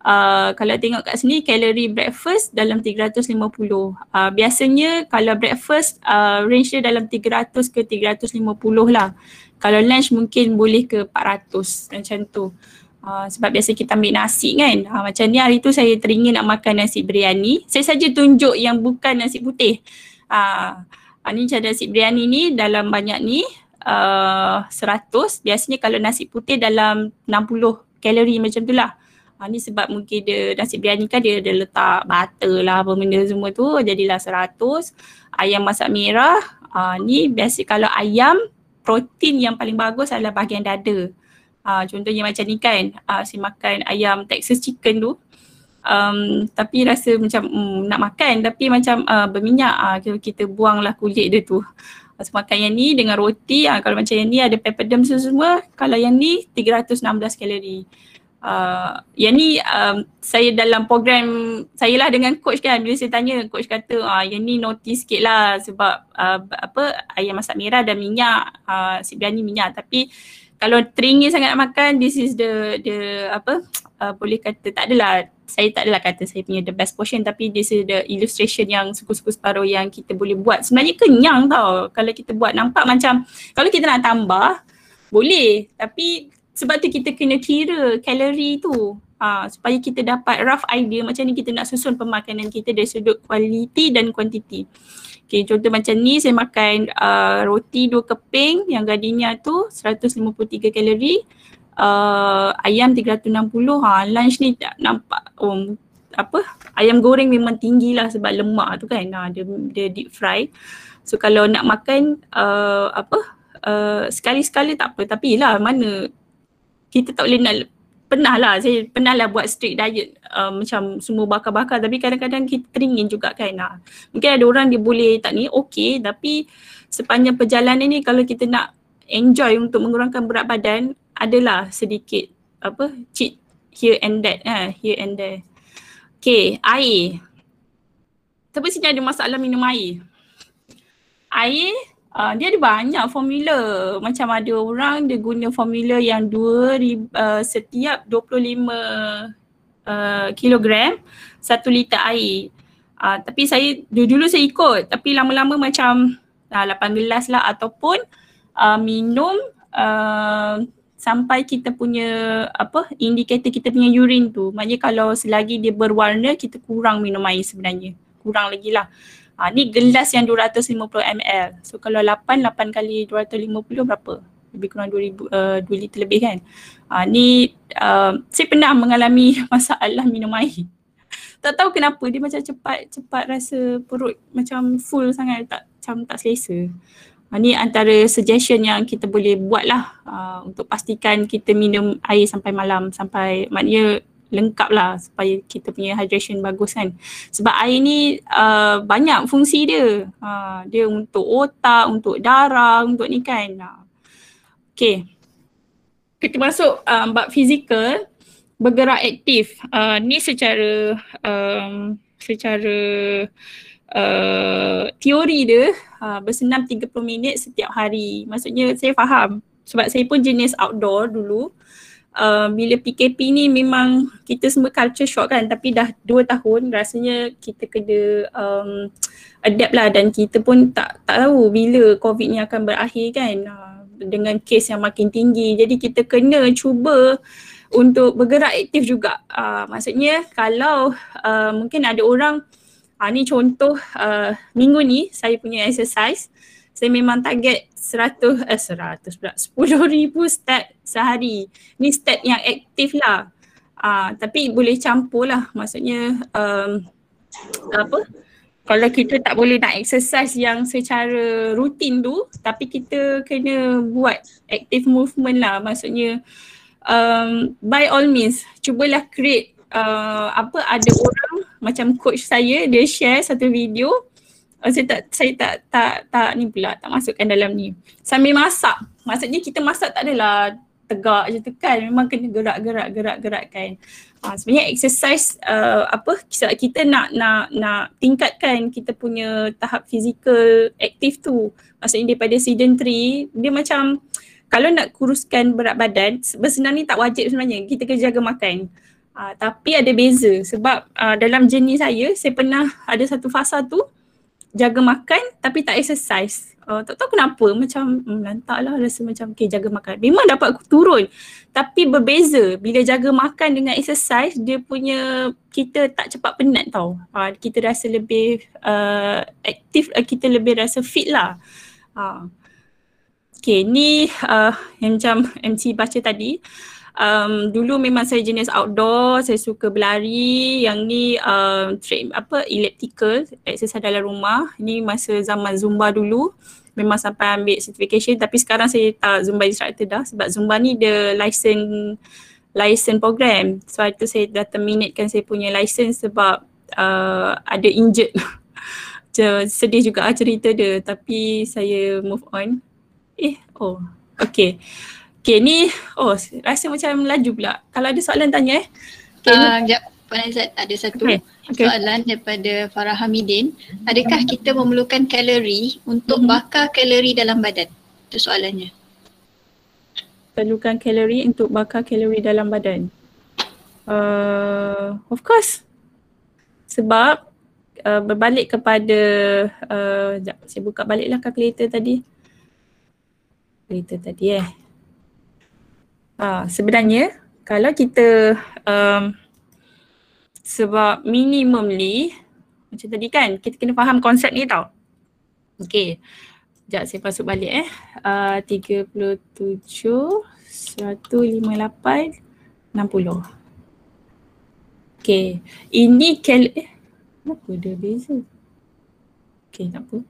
Uh, kalau tengok kat sini kalori breakfast dalam 350. Uh, biasanya kalau breakfast uh, range dia dalam 300 ke 350 lah. Kalau lunch mungkin boleh ke 400 macam tu. Uh, sebab biasa kita ambil nasi kan. Uh, macam ni hari tu saya teringin nak makan nasi biryani. Saya saja tunjuk yang bukan nasi putih. Uh, Ha, ni macam nasi biryani ni dalam banyak ni uh, 100. Biasanya kalau nasi putih dalam 60 kalori macam tu lah. Ha, ni sebab mungkin dia nasi biryani kan dia ada letak butter lah apa benda semua tu jadilah 100. Ayam masak merah. Ha, ni biasa kalau ayam protein yang paling bagus adalah bahagian dada. Ha, contohnya macam ni kan, ha, saya makan ayam Texas chicken tu um, tapi rasa macam um, nak makan tapi macam uh, berminyak uh, kita, kita buanglah kulit dia tu Masa makan yang ni dengan roti, uh, kalau macam yang ni ada pepperdam semua, kalau yang ni 316 kalori. Uh, yang ni um, saya dalam program saya lah dengan coach kan. Bila saya tanya coach kata ah yang ni notice sikit lah sebab uh, apa ayam masak merah dan minyak. Uh, si biryani minyak. Tapi kalau teringin sangat nak makan this is the the apa uh, boleh kata tak adalah saya tak adalah kata saya punya the best portion. Tapi this is the illustration yang suku-suku separuh yang kita boleh buat. Sebenarnya kenyang tau. Kalau kita buat nampak macam kalau kita nak tambah boleh. Tapi sebab tu kita kena kira kalori tu. Ha, supaya kita dapat rough idea macam ni kita nak susun pemakanan kita dari sudut quality dan quantity. Okay, contoh macam ni saya makan uh, roti dua keping yang gadinya tu 153 kalori. Uh, ayam 360 ha lunch ni tak nampak um, apa ayam goreng memang tinggi lah sebab lemak tu kan. Ha, dia, dia deep fry. So kalau nak makan uh, apa uh, sekali-sekali tak apa. Tapi lah mana kita tak boleh nak pernah lah saya pernah lah buat strict diet uh, macam semua bakar-bakar tapi kadang-kadang kita teringin juga kan ha. mungkin ada orang dia boleh tak ni okey tapi sepanjang perjalanan ni kalau kita nak enjoy untuk mengurangkan berat badan adalah sedikit apa cheat here and that eh here and there. Okay, air. Tapi sini ada masalah minum air. Air uh, dia ada banyak formula. Macam ada orang dia guna formula yang 2 uh, setiap 25 uh, kilogram satu liter air. Uh, tapi saya dulu, dulu saya ikut tapi lama-lama macam uh, 8 gelas lah ataupun uh, minum uh, sampai kita punya apa indikator kita punya urine tu maknanya kalau selagi dia berwarna kita kurang minum air sebenarnya kurang lagi lah ha, ni gelas yang 250 ml so kalau 8 8 kali 250 berapa? Lebih kurang 2000 uh, 2 liter lebih kan? Ha, ni uh, saya pernah mengalami masalah minum air. Tak tahu kenapa dia macam cepat cepat rasa perut macam full sangat tak macam tak selesa. Ini ah, antara suggestion yang kita boleh buat lah uh, untuk pastikan kita minum air sampai malam sampai maknanya lengkap lah supaya kita punya hydration bagus kan. Sebab air ni uh, banyak fungsi dia. Uh, dia untuk otak, untuk darah, untuk ni kan. Uh. Okay. Kita masuk uh, bab fizikal bergerak aktif. Uh, ni secara um, secara uh, teori dia uh, bersenam 30 minit setiap hari. Maksudnya saya faham sebab saya pun jenis outdoor dulu. Uh, bila PKP ni memang kita semua culture shock kan tapi dah 2 tahun rasanya kita kena um, adapt lah dan kita pun tak tak tahu bila COVID ni akan berakhir kan uh, dengan kes yang makin tinggi jadi kita kena cuba untuk bergerak aktif juga uh, maksudnya kalau uh, mungkin ada orang Ha, ni contoh uh, minggu ni saya punya exercise. Saya memang target 100, eh 100 pula, 10 ribu step sehari. Ni step yang aktif lah. Uh, tapi boleh campur lah. Maksudnya um, apa? Kalau kita tak boleh nak exercise yang secara rutin tu tapi kita kena buat active movement lah. Maksudnya um, by all means cubalah create uh, apa ada orang macam coach saya dia share satu video uh, saya tak saya tak tak tak ni pula tak masukkan dalam ni sambil masak maksudnya kita masak tak adalah tegak je tu kan memang kena gerak-gerak gerak-gerak kan. Ha, sebenarnya exercise uh, apa kita nak nak nak tingkatkan kita punya tahap fizikal aktif tu. Maksudnya daripada sedentary dia macam kalau nak kuruskan berat badan bersenam ni tak wajib sebenarnya kita kena jaga makan. Uh, tapi ada beza sebab uh, dalam jenis saya, saya pernah ada satu fasa tu jaga makan tapi tak exercise. Uh, tak tahu kenapa macam hmm, lantak lah rasa macam okay jaga makan. Memang dapat turun tapi berbeza bila jaga makan dengan exercise dia punya kita tak cepat penat tau. Uh, kita rasa lebih uh, aktif, uh, kita lebih rasa fit lah. Uh. Okay ni uh, yang macam MC baca tadi um, dulu memang saya jenis outdoor, saya suka berlari. Yang ni um, train apa elliptical, exercise dalam rumah. Ni masa zaman Zumba dulu. Memang sampai ambil certification tapi sekarang saya tak Zumba instructor dah sebab Zumba ni the license license program. So itu saya dah terminatekan saya punya license sebab uh, ada injured. Sedih juga lah cerita dia tapi saya move on. Eh, oh, okay. Okay ni, oh rasa macam laju pula. Kalau ada soalan tanya eh. Okay. Uh, sekejap, Puan Aizat ada satu okay. Okay. soalan daripada Farah Hamidin. Adakah kita memerlukan kalori untuk mm-hmm. bakar kalori dalam badan? Itu soalannya. Perlukan kalori untuk bakar kalori dalam badan? Uh, of course. Sebab uh, berbalik kepada, uh, sekejap saya buka baliklah kalkulator tadi. Kalkulator tadi eh. Ha, sebenarnya kalau kita um, sebab minimumly macam tadi kan kita kena faham konsep ni tau. Okay. Sekejap saya masuk balik eh. Uh, 37, 158, 60. Okay. Ini kal... Eh, kenapa dia beza? Okay, tak apa.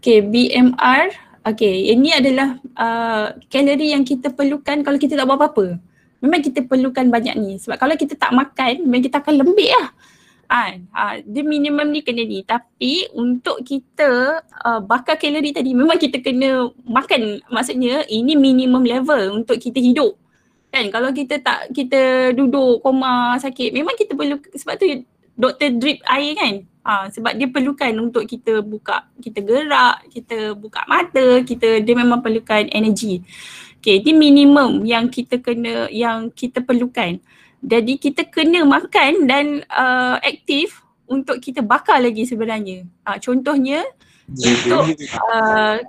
Okay, BMR Okay, ini adalah uh, kalori yang kita perlukan kalau kita tak buat apa-apa. Memang kita perlukan banyak ni. Sebab kalau kita tak makan, memang kita akan lembik lah. Ha, ha, dia minimum ni kena ni. Tapi untuk kita uh, bakar kalori tadi, memang kita kena makan. Maksudnya ini minimum level untuk kita hidup. Kan kalau kita tak, kita duduk koma sakit, memang kita perlu, sebab tu doktor drip air kan. Ha, sebab dia perlukan untuk kita buka, kita gerak, kita buka mata, kita dia memang perlukan energi. Okay, ini minimum yang kita kena, yang kita perlukan. Jadi kita kena makan dan uh, aktif untuk kita bakar lagi sebenarnya. Ha, contohnya untuk uh,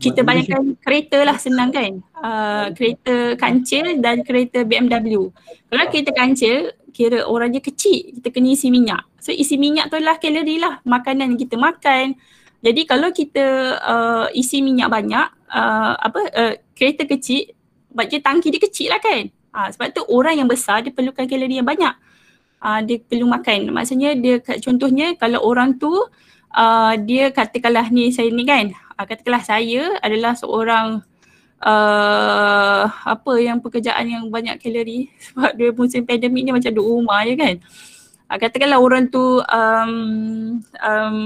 kita banyakkan kereta lah senang kan. Uh, kereta kancil dan kereta BMW. Kalau kereta kancil, kira orang dia kecil, kita kena isi minyak. So isi minyak tu adalah kalori lah makanan yang kita makan. Jadi kalau kita uh, isi minyak banyak, uh, apa uh, kereta kecil, macam tangki dia kecil lah kan. Uh, sebab tu orang yang besar dia perlukan kalori yang banyak. Uh, dia perlu makan. Maksudnya dia contohnya kalau orang tu uh, dia katakanlah ni saya ni kan, uh, katakanlah saya adalah seorang uh, apa yang pekerjaan yang banyak kalori. Sebab dia musim pandemik ni macam duduk rumah je kan. Uh, katakanlah orang tu um, um,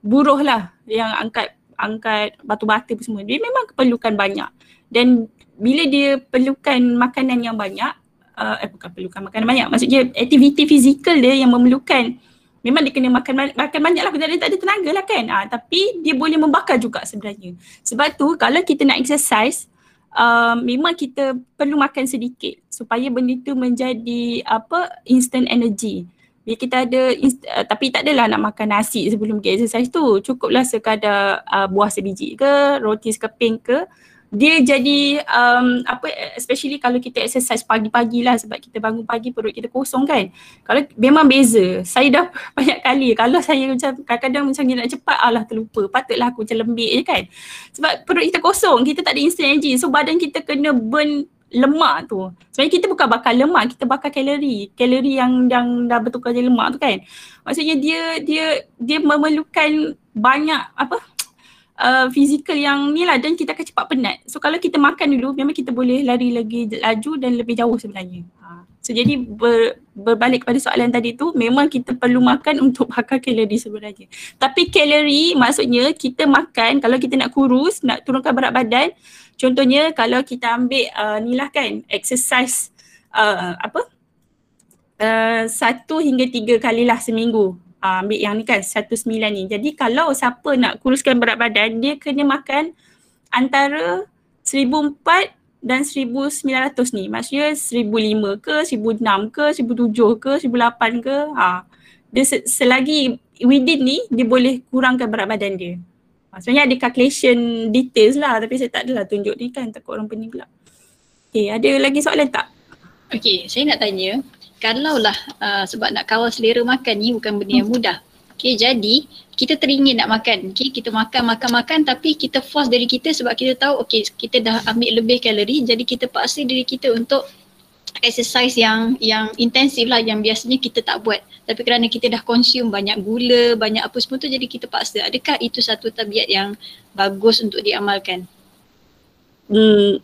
buruh lah yang angkat angkat batu bata pun semua. Dia memang perlukan banyak. Dan bila dia perlukan makanan yang banyak uh, eh bukan perlukan makanan banyak. Maksudnya aktiviti fizikal dia yang memerlukan memang dia kena makan makan banyak lah dia tak ada tenaga lah kan? Uh, tapi dia boleh membakar juga sebenarnya. Sebab tu kalau kita nak exercise uh, memang kita perlu makan sedikit supaya benda tu menjadi apa instant energy. Bila kita ada uh, tapi tak adalah nak makan nasi sebelum pergi exercise tu. Cukuplah sekadar uh, buah sebiji ke roti sekeping ke dia jadi um, apa especially kalau kita exercise pagi-pagi lah sebab kita bangun pagi perut kita kosong kan kalau memang beza saya dah banyak kali kalau saya macam kadang-kadang macam nak cepat alah terlupa patutlah aku macam lembik je kan sebab perut kita kosong kita tak ada instant energy so badan kita kena burn lemak tu. Sebenarnya kita bukan bakar lemak, kita bakar kalori. Kalori yang yang dah bertukar jadi lemak tu kan. Maksudnya dia dia dia memerlukan banyak apa? Uh, fizikal yang ni lah dan kita akan cepat penat. So kalau kita makan dulu memang kita boleh lari lagi laju dan lebih jauh sebenarnya. Ha. So jadi ber, berbalik kepada soalan tadi tu memang kita perlu makan untuk bakar kalori sebenarnya. Tapi kalori maksudnya kita makan kalau kita nak kurus, nak turunkan berat badan, contohnya kalau kita ambil uh, ni lah kan exercise uh, apa? Uh, satu hingga tiga kali lah seminggu. Uh, ambil yang ni kan satu sembilan ni. Jadi kalau siapa nak kuruskan berat badan dia kena makan antara seribu empat dan 1900 ni. Maksudnya 1005 ke 1006 ke 1007 ke 1008 ke ha. Dia selagi within ni dia boleh kurangkan berat badan dia. Sebenarnya ada calculation details lah tapi saya tak adalah tunjuk ni kan takut orang pening pula. Okay ada lagi soalan tak? Okay, saya nak tanya kalaulah uh, sebab nak kawal selera makan ni bukan benda yang mudah Okay, jadi kita teringin nak makan. Okay, kita makan, makan, makan tapi kita force diri kita sebab kita tahu okay, kita dah ambil lebih kalori jadi kita paksa diri kita untuk exercise yang yang intensif lah yang biasanya kita tak buat. Tapi kerana kita dah consume banyak gula, banyak apa semua tu jadi kita paksa. Adakah itu satu tabiat yang bagus untuk diamalkan? Hmm,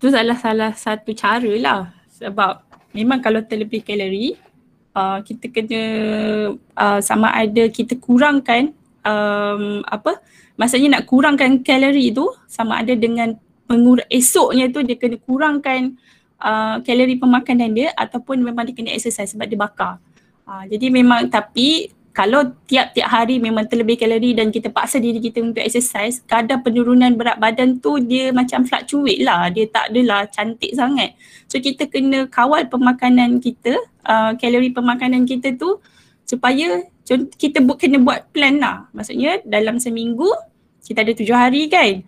itu salah salah satu cara lah sebab memang kalau terlebih kalori uh, kita kena uh, sama ada kita kurangkan um, apa maksudnya nak kurangkan kalori tu sama ada dengan mengur esoknya tu dia kena kurangkan uh, kalori pemakanan dia ataupun memang dia kena exercise sebab dia bakar. Uh, jadi memang tapi kalau tiap-tiap hari memang terlebih kalori dan kita paksa diri kita untuk exercise, kadar penurunan berat badan tu dia macam fluctuate lah. Dia tak adalah cantik sangat. So kita kena kawal pemakanan kita, uh, kalori pemakanan kita tu supaya kita bu- kena buat plan lah. Maksudnya dalam seminggu kita ada tujuh hari kan.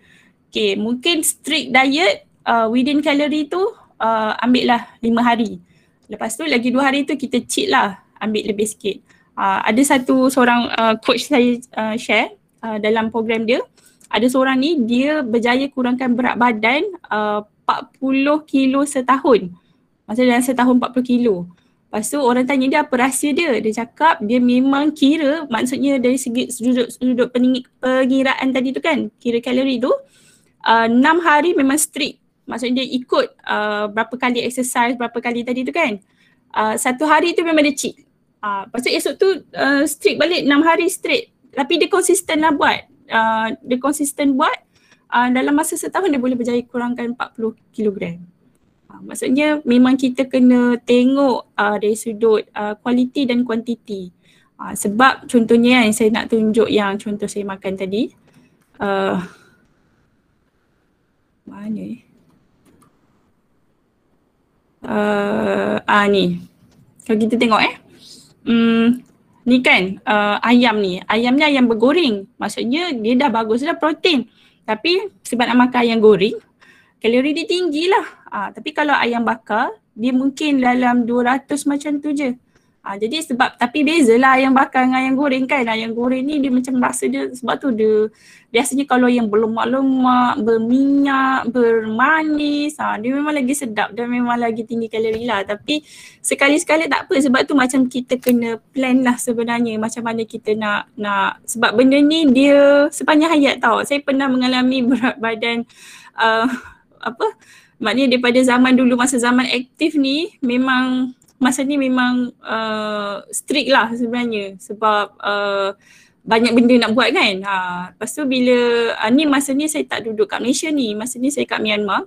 Okay mungkin strict diet uh, within kalori tu uh, ambil lah lima hari. Lepas tu lagi dua hari tu kita cheat lah ambil lebih sikit uh, ada satu seorang uh, coach saya uh, share uh, dalam program dia ada seorang ni dia berjaya kurangkan berat badan uh, 40 kilo setahun maksudnya dalam setahun 40 kilo Lepas tu orang tanya dia apa rahsia dia. Dia cakap dia memang kira maksudnya dari segi sudut, sudut pengiraan tadi tu kan. Kira kalori tu. Uh, 6 hari memang strict. Maksudnya dia ikut uh, berapa kali exercise, berapa kali tadi tu kan. Uh, satu hari tu memang dia cheat. Ah, uh, lepas tu esok tu uh, strict balik 6 hari straight. Tapi dia konsisten lah buat. Uh, dia konsisten buat uh, dalam masa setahun dia boleh berjaya kurangkan 40 kilogram. Uh, maksudnya memang kita kena tengok uh, dari sudut uh, kualiti dan kuantiti. Uh, sebab contohnya yang saya nak tunjuk yang contoh saya makan tadi. Uh, mana ni? Uh, ah ni. Kalau kita tengok eh hmm, ni kan uh, ayam ni, ayam ni ayam bergoreng. Maksudnya dia dah bagus dah protein. Tapi sebab nak makan ayam goreng, kalori dia tinggi lah. Uh, tapi kalau ayam bakar, dia mungkin dalam 200 macam tu je. Ha, jadi sebab tapi bezalah ayam bakar dengan ayam goreng kan. Ayam goreng ni dia macam rasa dia sebab tu dia biasanya kalau yang berlemak-lemak, berminyak, bermanis, ha, dia memang lagi sedap dan memang lagi tinggi kalori lah. Tapi sekali-sekali tak apa sebab tu macam kita kena plan lah sebenarnya macam mana kita nak nak sebab benda ni dia sepanjang hayat tau. Saya pernah mengalami berat badan uh, apa maknanya daripada zaman dulu masa zaman aktif ni memang masa ni memang uh, strict lah sebenarnya sebab uh, banyak benda nak buat kan. Ha, lepas tu bila uh, ni masa ni saya tak duduk kat Malaysia ni, masa ni saya kat Myanmar.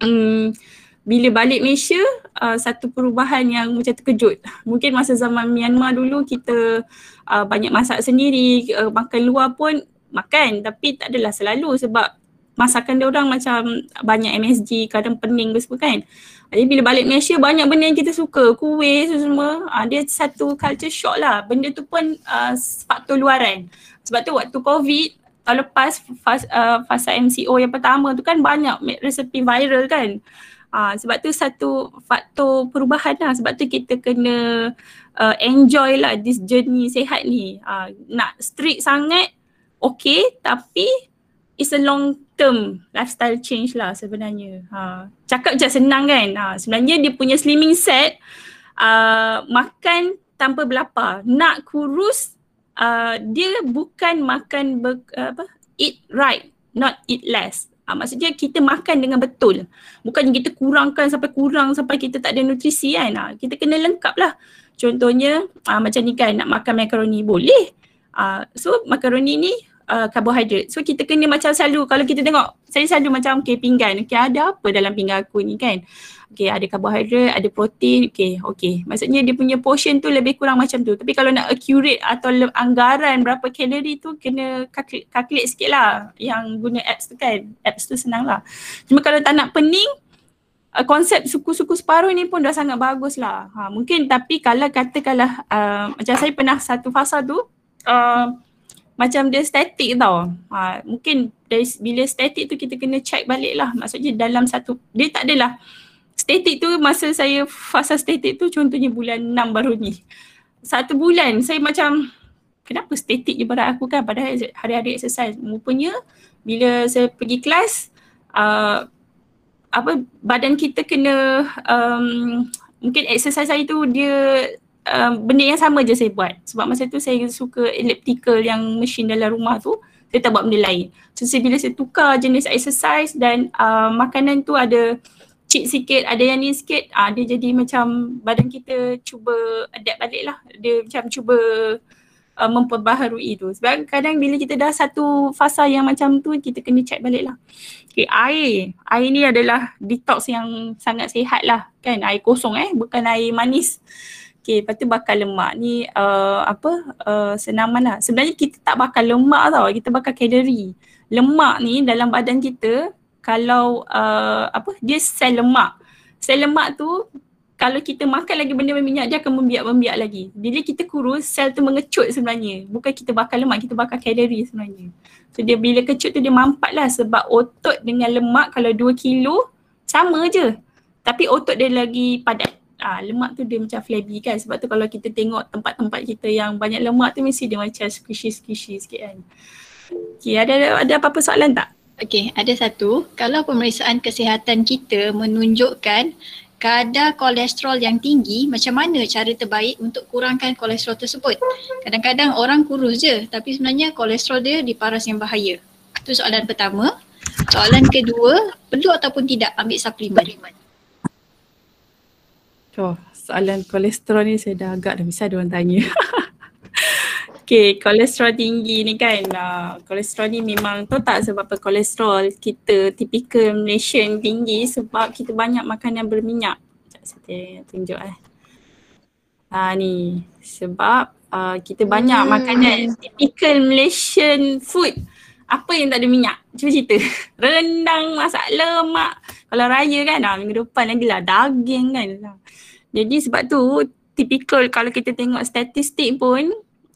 Um, bila balik Malaysia uh, satu perubahan yang macam terkejut. Mungkin masa zaman Myanmar dulu kita uh, banyak masak sendiri, uh, makan luar pun makan tapi tak adalah selalu sebab masakan dia orang macam banyak MSG, kadang pening ke semua kan. Jadi bila balik Malaysia banyak benda yang kita suka, kuih semua. Uh, dia satu culture shock lah. Benda tu pun uh, faktor luaran. Sebab tu waktu COVID tahun lepas fas, uh, fasa MCO yang pertama tu kan banyak resepi viral kan. Uh, sebab tu satu faktor perubahan lah. Sebab tu kita kena uh, enjoy lah this journey sehat ni. Uh, nak strict sangat okay tapi it's a long term lifestyle change lah sebenarnya. Ha. Cakap macam senang kan. Ha. Sebenarnya dia punya slimming set uh, makan tanpa berlapar. Nak kurus uh, dia bukan makan ber, uh, apa eat right not eat less. Ha, maksudnya kita makan dengan betul. Bukan kita kurangkan sampai kurang sampai kita tak ada nutrisi kan. Ha, kita kena lengkap lah. Contohnya ha, macam ni kan nak makan makaroni boleh. Ha, so makaroni ni uh, karbohidrat. So kita kena macam selalu kalau kita tengok saya selalu macam okay pinggan. Okay ada apa dalam pinggan aku ni kan. Okay ada karbohidrat, ada protein. Okay okay. Maksudnya dia punya portion tu lebih kurang macam tu. Tapi kalau nak accurate atau anggaran berapa kalori tu kena calculate, calculate sikit lah. Yang guna apps tu kan. Apps tu senang lah. Cuma kalau tak nak pening uh, konsep suku-suku separuh ni pun dah sangat bagus lah. Ha, mungkin tapi kalau katakanlah uh, macam saya pernah satu fasa tu uh, macam dia statik tau. Ha, mungkin dari bila statik tu kita kena check balik lah. Maksudnya dalam satu, dia tak adalah statik tu masa saya fasa statik tu contohnya bulan 6 baru ni. Satu bulan saya macam kenapa statik je berat aku kan pada hari-hari exercise. Rupanya bila saya pergi kelas uh, apa badan kita kena um, mungkin exercise saya tu dia uh, benda yang sama je saya buat sebab masa tu saya suka elliptical yang mesin dalam rumah tu saya tak buat benda lain. So bila saya tukar jenis exercise dan uh, makanan tu ada cheat sikit, ada yang ni sikit, uh, dia jadi macam badan kita cuba adapt balik lah. Dia macam cuba uh, memperbaharui tu. Sebab kadang bila kita dah satu fasa yang macam tu, kita kena check balik lah. Okay, air. Air ni adalah detox yang sangat sihat lah kan. Air kosong eh, bukan air manis. Okay, lepas tu bakar lemak ni uh, apa uh, senaman lah. Sebenarnya kita tak bakar lemak tau, kita bakar kalori. Lemak ni dalam badan kita kalau uh, apa dia sel lemak. Sel lemak tu kalau kita makan lagi benda berminyak dia akan membiak-membiak lagi. Bila kita kurus sel tu mengecut sebenarnya. Bukan kita bakar lemak, kita bakar kalori sebenarnya. So dia bila kecut tu dia mampat lah sebab otot dengan lemak kalau 2 kilo sama je. Tapi otot dia lagi padat ah, lemak tu dia macam flabby kan sebab tu kalau kita tengok tempat-tempat kita yang banyak lemak tu mesti dia macam squishy-squishy sikit kan. Okay, ada ada apa-apa soalan tak? Okay, ada satu. Kalau pemeriksaan kesihatan kita menunjukkan kadar kolesterol yang tinggi, macam mana cara terbaik untuk kurangkan kolesterol tersebut? Kadang-kadang orang kurus je tapi sebenarnya kolesterol dia di paras yang bahaya. Itu soalan pertama. Soalan kedua, perlu ataupun tidak ambil suplemen? Oh, soalan kolesterol ni saya dah agak dah bisa ada orang tanya. okay, kolesterol tinggi ni kan, uh, kolesterol ni memang tahu tak sebab apa kolesterol kita typical Malaysian tinggi sebab kita banyak makan yang berminyak. Sekejap saya tunjuk eh. Ha, ni sebab uh, kita banyak hmm. makanan typical Malaysian food apa yang tak ada minyak? Cuba cerita. Rendang, masak lemak. Kalau raya kan, ah, minggu depan lagi lah daging kan. Jadi sebab tu typical kalau kita tengok statistik pun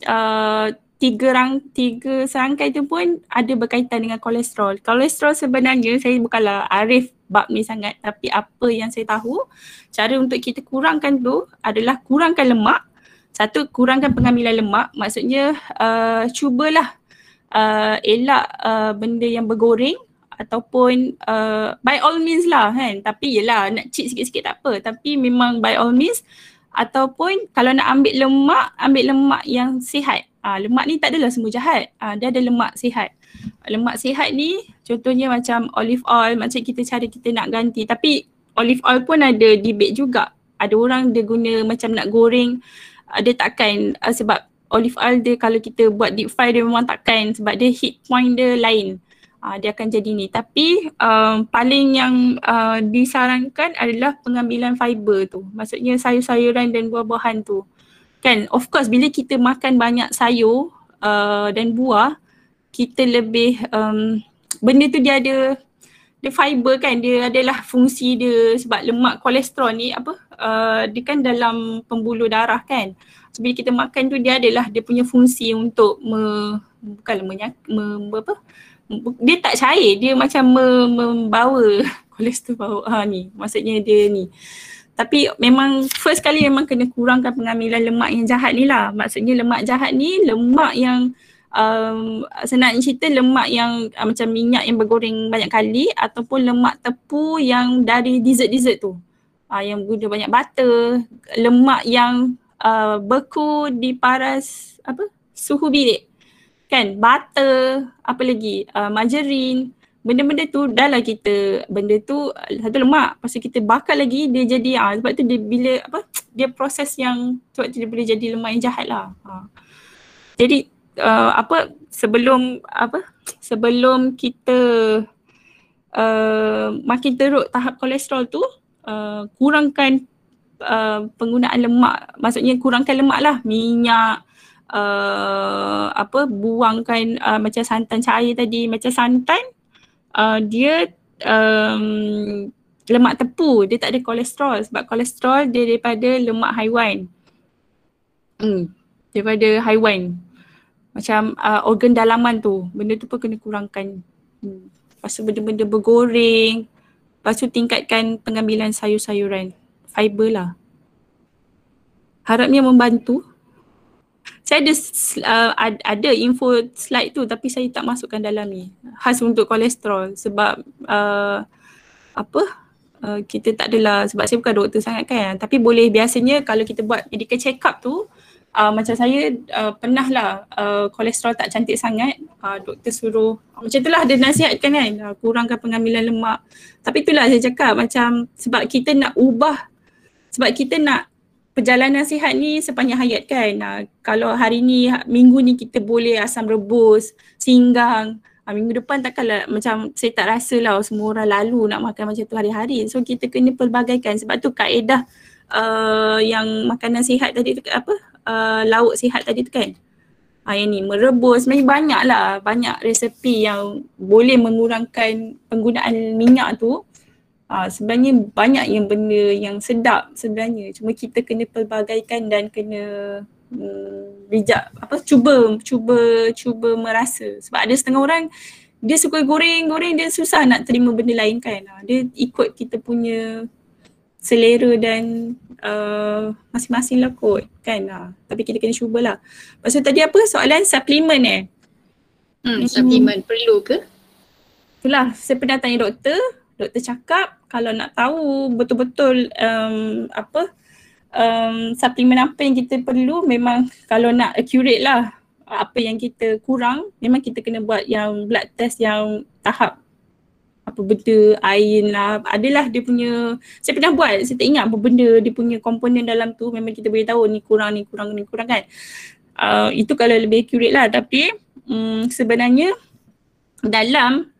uh, tiga rang tiga serangkai tu pun ada berkaitan dengan kolesterol. Kolesterol sebenarnya saya bukanlah arif bab ni sangat tapi apa yang saya tahu cara untuk kita kurangkan tu adalah kurangkan lemak. Satu kurangkan pengambilan lemak maksudnya uh, cubalah uh, elak uh, benda yang bergoreng ataupun uh, by all means lah kan? Tapi yelah nak cheat sikit-sikit tak apa. Tapi memang by all means ataupun kalau nak ambil lemak ambil lemak yang sihat. Uh, lemak ni tak adalah semua jahat. Uh, dia ada lemak sihat. Lemak sihat ni contohnya macam olive oil macam kita cari kita nak ganti. Tapi olive oil pun ada debate juga. Ada orang dia guna macam nak goreng. Uh, dia takkan uh, sebab olive oil dia kalau kita buat deep fry dia memang takkan sebab dia heat point dia lain uh, dia akan jadi ni. Tapi um, paling yang uh, disarankan adalah pengambilan fiber tu. Maksudnya sayur-sayuran dan buah-buahan tu. Kan of course bila kita makan banyak sayur uh, dan buah kita lebih um, benda tu dia ada dia fiber kan dia adalah fungsi dia sebab lemak kolesterol ni apa uh, dia kan dalam pembuluh darah kan. So bila kita makan tu dia adalah dia punya fungsi untuk me, bukan menyak, me, apa dia tak cair dia macam membawa kolesterol. Bawah ha, ni maksudnya dia ni. Tapi memang first kali memang kena kurangkan pengambilan lemak yang jahat ni lah. Maksudnya lemak jahat ni lemak yang um, senang cerita lemak yang uh, macam minyak yang bergoreng banyak kali ataupun lemak tepu yang dari dessert-dessert tu. Uh, yang guna banyak butter lemak yang uh, beku di paras apa? Suhu bilik kan? Butter apa lagi? Uh, margarine. Benda-benda tu dah lah kita benda tu satu lemak. Tu kita bakar lagi dia jadi ah sebab tu dia bila apa dia proses yang sebab tu dia boleh jadi lemak yang jahat lah. Ha. Jadi uh, apa sebelum apa sebelum kita uh, makin teruk tahap kolesterol tu uh, kurangkan uh, penggunaan lemak. Maksudnya kurangkan lemak lah. Minyak uh, apa buangkan uh, macam santan cair tadi macam santan uh, dia um, lemak tepu dia tak ada kolesterol sebab kolesterol dia daripada lemak haiwan. Hmm daripada haiwan. Macam uh, organ dalaman tu benda tu pun kena kurangkan. Hmm. lepas tu benda-benda bergoreng lepas tu tingkatkan pengambilan sayur-sayuran. Fiber lah. Harapnya membantu saya ada uh, ada info slide tu tapi saya tak masukkan dalam ni. Khas untuk kolesterol sebab uh, apa? Uh, kita tak adalah sebab saya bukan doktor sangat kan. Tapi boleh biasanya kalau kita buat medical check up tu uh, macam saya uh, pernah lah uh, kolesterol tak cantik sangat uh, doktor suruh macam itulah dia nasihatkan kan uh, kurangkan pengambilan lemak. Tapi itulah saya cakap macam sebab kita nak ubah sebab kita nak perjalanan sihat ni sepanjang hayat kan? Uh, kalau hari ni minggu ni kita boleh asam rebus singgang. Uh, minggu depan takkanlah macam saya tak rasa lah semua orang lalu nak makan macam tu hari-hari. So kita kena pelbagaikan. Sebab tu kaedah uh, yang makanan sihat tadi tu apa? Uh, lauk sihat tadi tu kan. Ha, yang ni merebus. Sebenarnya banyak lah banyak resepi yang boleh mengurangkan penggunaan minyak tu. Ha, sebenarnya banyak yang benda yang sedap sebenarnya cuma kita kena pelbagaikan dan kena hmm, bijak apa cuba cuba cuba merasa sebab ada setengah orang dia suka goreng-goreng dia susah nak terima benda lain kan. Ha, dia ikut kita punya selera dan uh, masing-masing lah kot kan uh, tapi kita kena cubalah. Lepas tu tadi apa soalan suplemen eh? Hmm, suplemen hmm. perlu ke? Itulah saya pernah tanya doktor, doktor cakap kalau nak tahu betul-betul um, apa um, suplemen apa yang kita perlu memang kalau nak accurate lah apa yang kita kurang memang kita kena buat yang blood test yang tahap apa benda air lah adalah dia punya saya pernah buat saya tak ingat apa benda dia punya komponen dalam tu memang kita boleh tahu ni kurang ni kurang ni kurang kan. Uh, itu kalau lebih accurate lah tapi um, sebenarnya dalam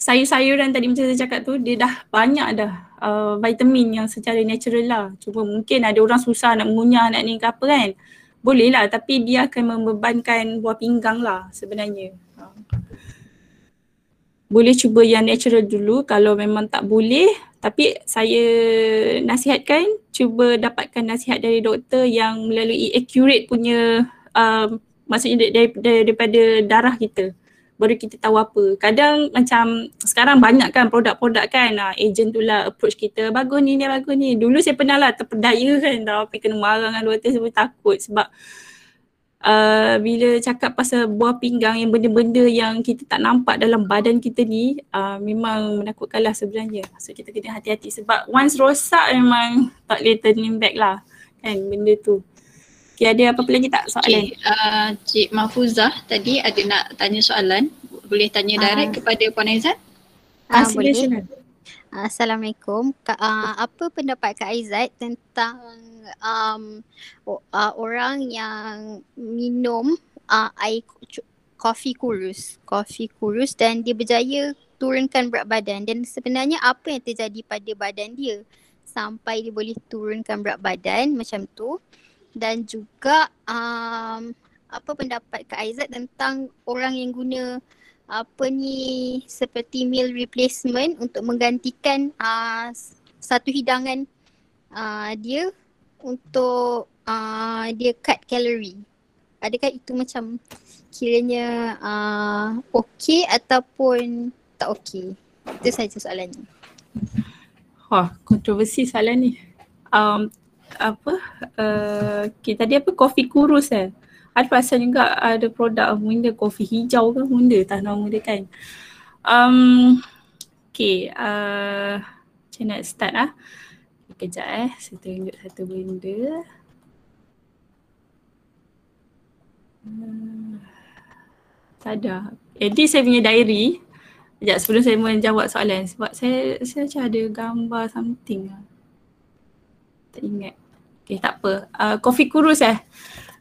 sayur-sayuran tadi macam saya cakap tu dia dah banyak dah uh, vitamin yang secara natural lah. Cuma mungkin ada orang susah nak mengunyah nak ni ke apa kan. Boleh lah tapi dia akan membebankan buah pinggang lah sebenarnya. Boleh cuba yang natural dulu kalau memang tak boleh. Tapi saya nasihatkan cuba dapatkan nasihat dari doktor yang melalui accurate punya um, maksudnya dari, dari, daripada darah kita baru kita tahu apa. Kadang macam sekarang banyak kan produk-produk kan uh, agent tu lah approach kita bagus ni ni bagus ni. Dulu saya pernah lah terpedaya kan tapi kena marah dengan saya pun takut sebab uh, bila cakap pasal buah pinggang yang benda-benda yang kita tak nampak dalam badan kita ni uh, memang menakutkan lah sebenarnya. So kita kena hati-hati sebab once rosak memang tak boleh turning back lah kan benda tu. Okay, ada apa-apa lagi tak soalan? Okay, uh, Cik Mahfuzah tadi ada nak tanya soalan. Boleh tanya direct uh, kepada Puan Aizat? Uh, boleh. Assalamualaikum. Uh, apa pendapat Kak Aizat tentang um, uh, orang yang minum uh, air kopi kurus, kopi kurus dan dia berjaya turunkan berat badan dan sebenarnya apa yang terjadi pada badan dia sampai dia boleh turunkan berat badan macam tu dan juga um, apa pendapat Kak Aizat tentang orang yang guna apa ni seperti meal replacement untuk menggantikan uh, satu hidangan uh, dia untuk uh, dia cut kalori. Adakah itu macam kiranya uh, okey ataupun tak okey? Itu saja soalannya. Wah, kontroversi soalan ni. Um, apa, uh, okay, tadi apa, kopi kurus eh? Ada pasal juga ada produk benda kopi hijau ke benda tak nama dia kan. Um, okay, uh, macam nak start lah. Kejap eh, saya tunjuk satu benda. Hmm, tak ada. Jadi saya punya diary. Sekejap sebelum saya menjawab soalan sebab saya saya macam ada gambar something lah. Tak ingat. Okay tak apa. Uh, kopi kurus eh.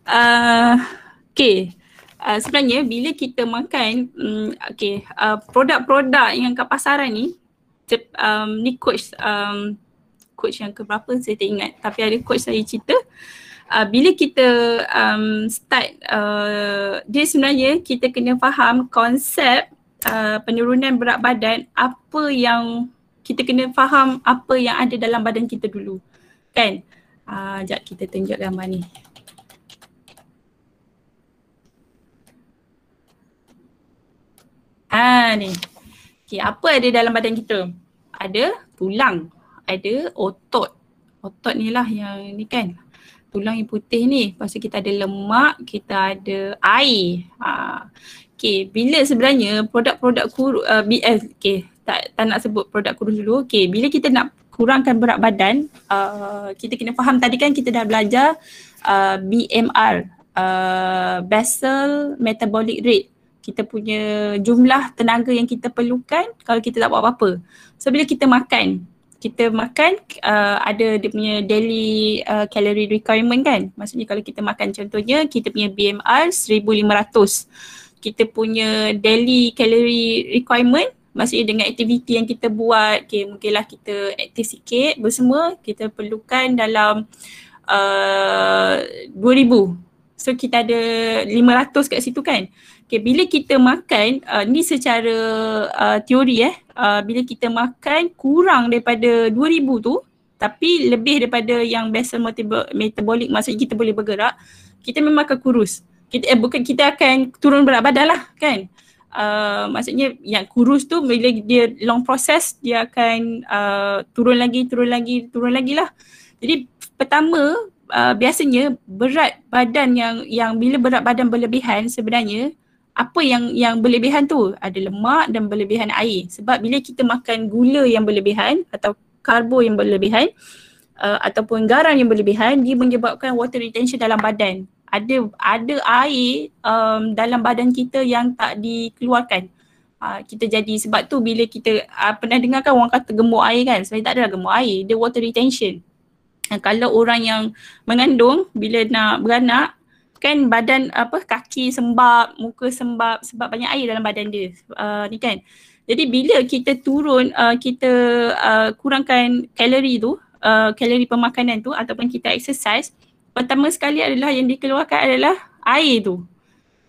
Uh, okay. Uh, sebenarnya bila kita makan um, okay, uh, produk-produk yang kat pasaran ni um, ni coach um, coach yang ke berapa saya tak ingat tapi ada coach saya cerita uh, bila kita um, start uh, dia sebenarnya kita kena faham konsep uh, penurunan berat badan apa yang kita kena faham apa yang ada dalam badan kita dulu kan uh, sekejap kita tunjuk gambar ni Ha ni. Okay, apa ada dalam badan kita? Ada tulang, ada otot. Otot ni lah yang ni kan. Tulang yang putih ni. Lepas tu kita ada lemak, kita ada air. Ha. Okay, bila sebenarnya produk-produk kurus, uh, BS, okay, tak, tak nak sebut produk kurus dulu. Okay, bila kita nak kurangkan berat badan, uh, kita kena faham tadi kan kita dah belajar uh, BMR, uh, Basal Metabolic Rate kita punya jumlah tenaga yang kita perlukan kalau kita tak buat apa-apa. So bila kita makan, kita makan uh, ada dia punya daily uh, calorie requirement kan. Maksudnya kalau kita makan contohnya kita punya BMR 1500. Kita punya daily calorie requirement maksudnya dengan aktiviti yang kita buat, okay, mungkinlah kita aktif sikit bersemua, kita perlukan dalam uh, 2000. So kita ada 500 kat situ kan. Okay, bila kita makan, uh, ni secara uh, teori eh, uh, bila kita makan kurang daripada 2000 tu tapi lebih daripada yang basal metabolic maksudnya kita boleh bergerak, kita memang akan kurus. Kita, eh, bukan kita akan turun berat badan lah kan. Uh, maksudnya yang kurus tu bila dia long process dia akan uh, turun lagi, turun lagi, turun lagi lah. Jadi pertama uh, biasanya berat badan yang yang bila berat badan berlebihan sebenarnya apa yang yang berlebihan tu? Ada lemak dan berlebihan air. Sebab bila kita makan gula yang berlebihan atau karbo yang berlebihan uh, ataupun garam yang berlebihan dia menyebabkan water retention dalam badan ada ada air um, dalam badan kita yang tak dikeluarkan uh, kita jadi sebab tu bila kita uh, pernah dengar kan orang kata gemuk air kan sebenarnya tak ada gemuk air dia water retention uh, kalau orang yang mengandung bila nak beranak kan badan apa kaki sembab, muka sembab sebab banyak air dalam badan dia. Uh, ni kan. Jadi bila kita turun uh, kita uh, kurangkan kalori tu, uh, kalori pemakanan tu ataupun kita exercise, pertama sekali adalah yang dikeluarkan adalah air tu.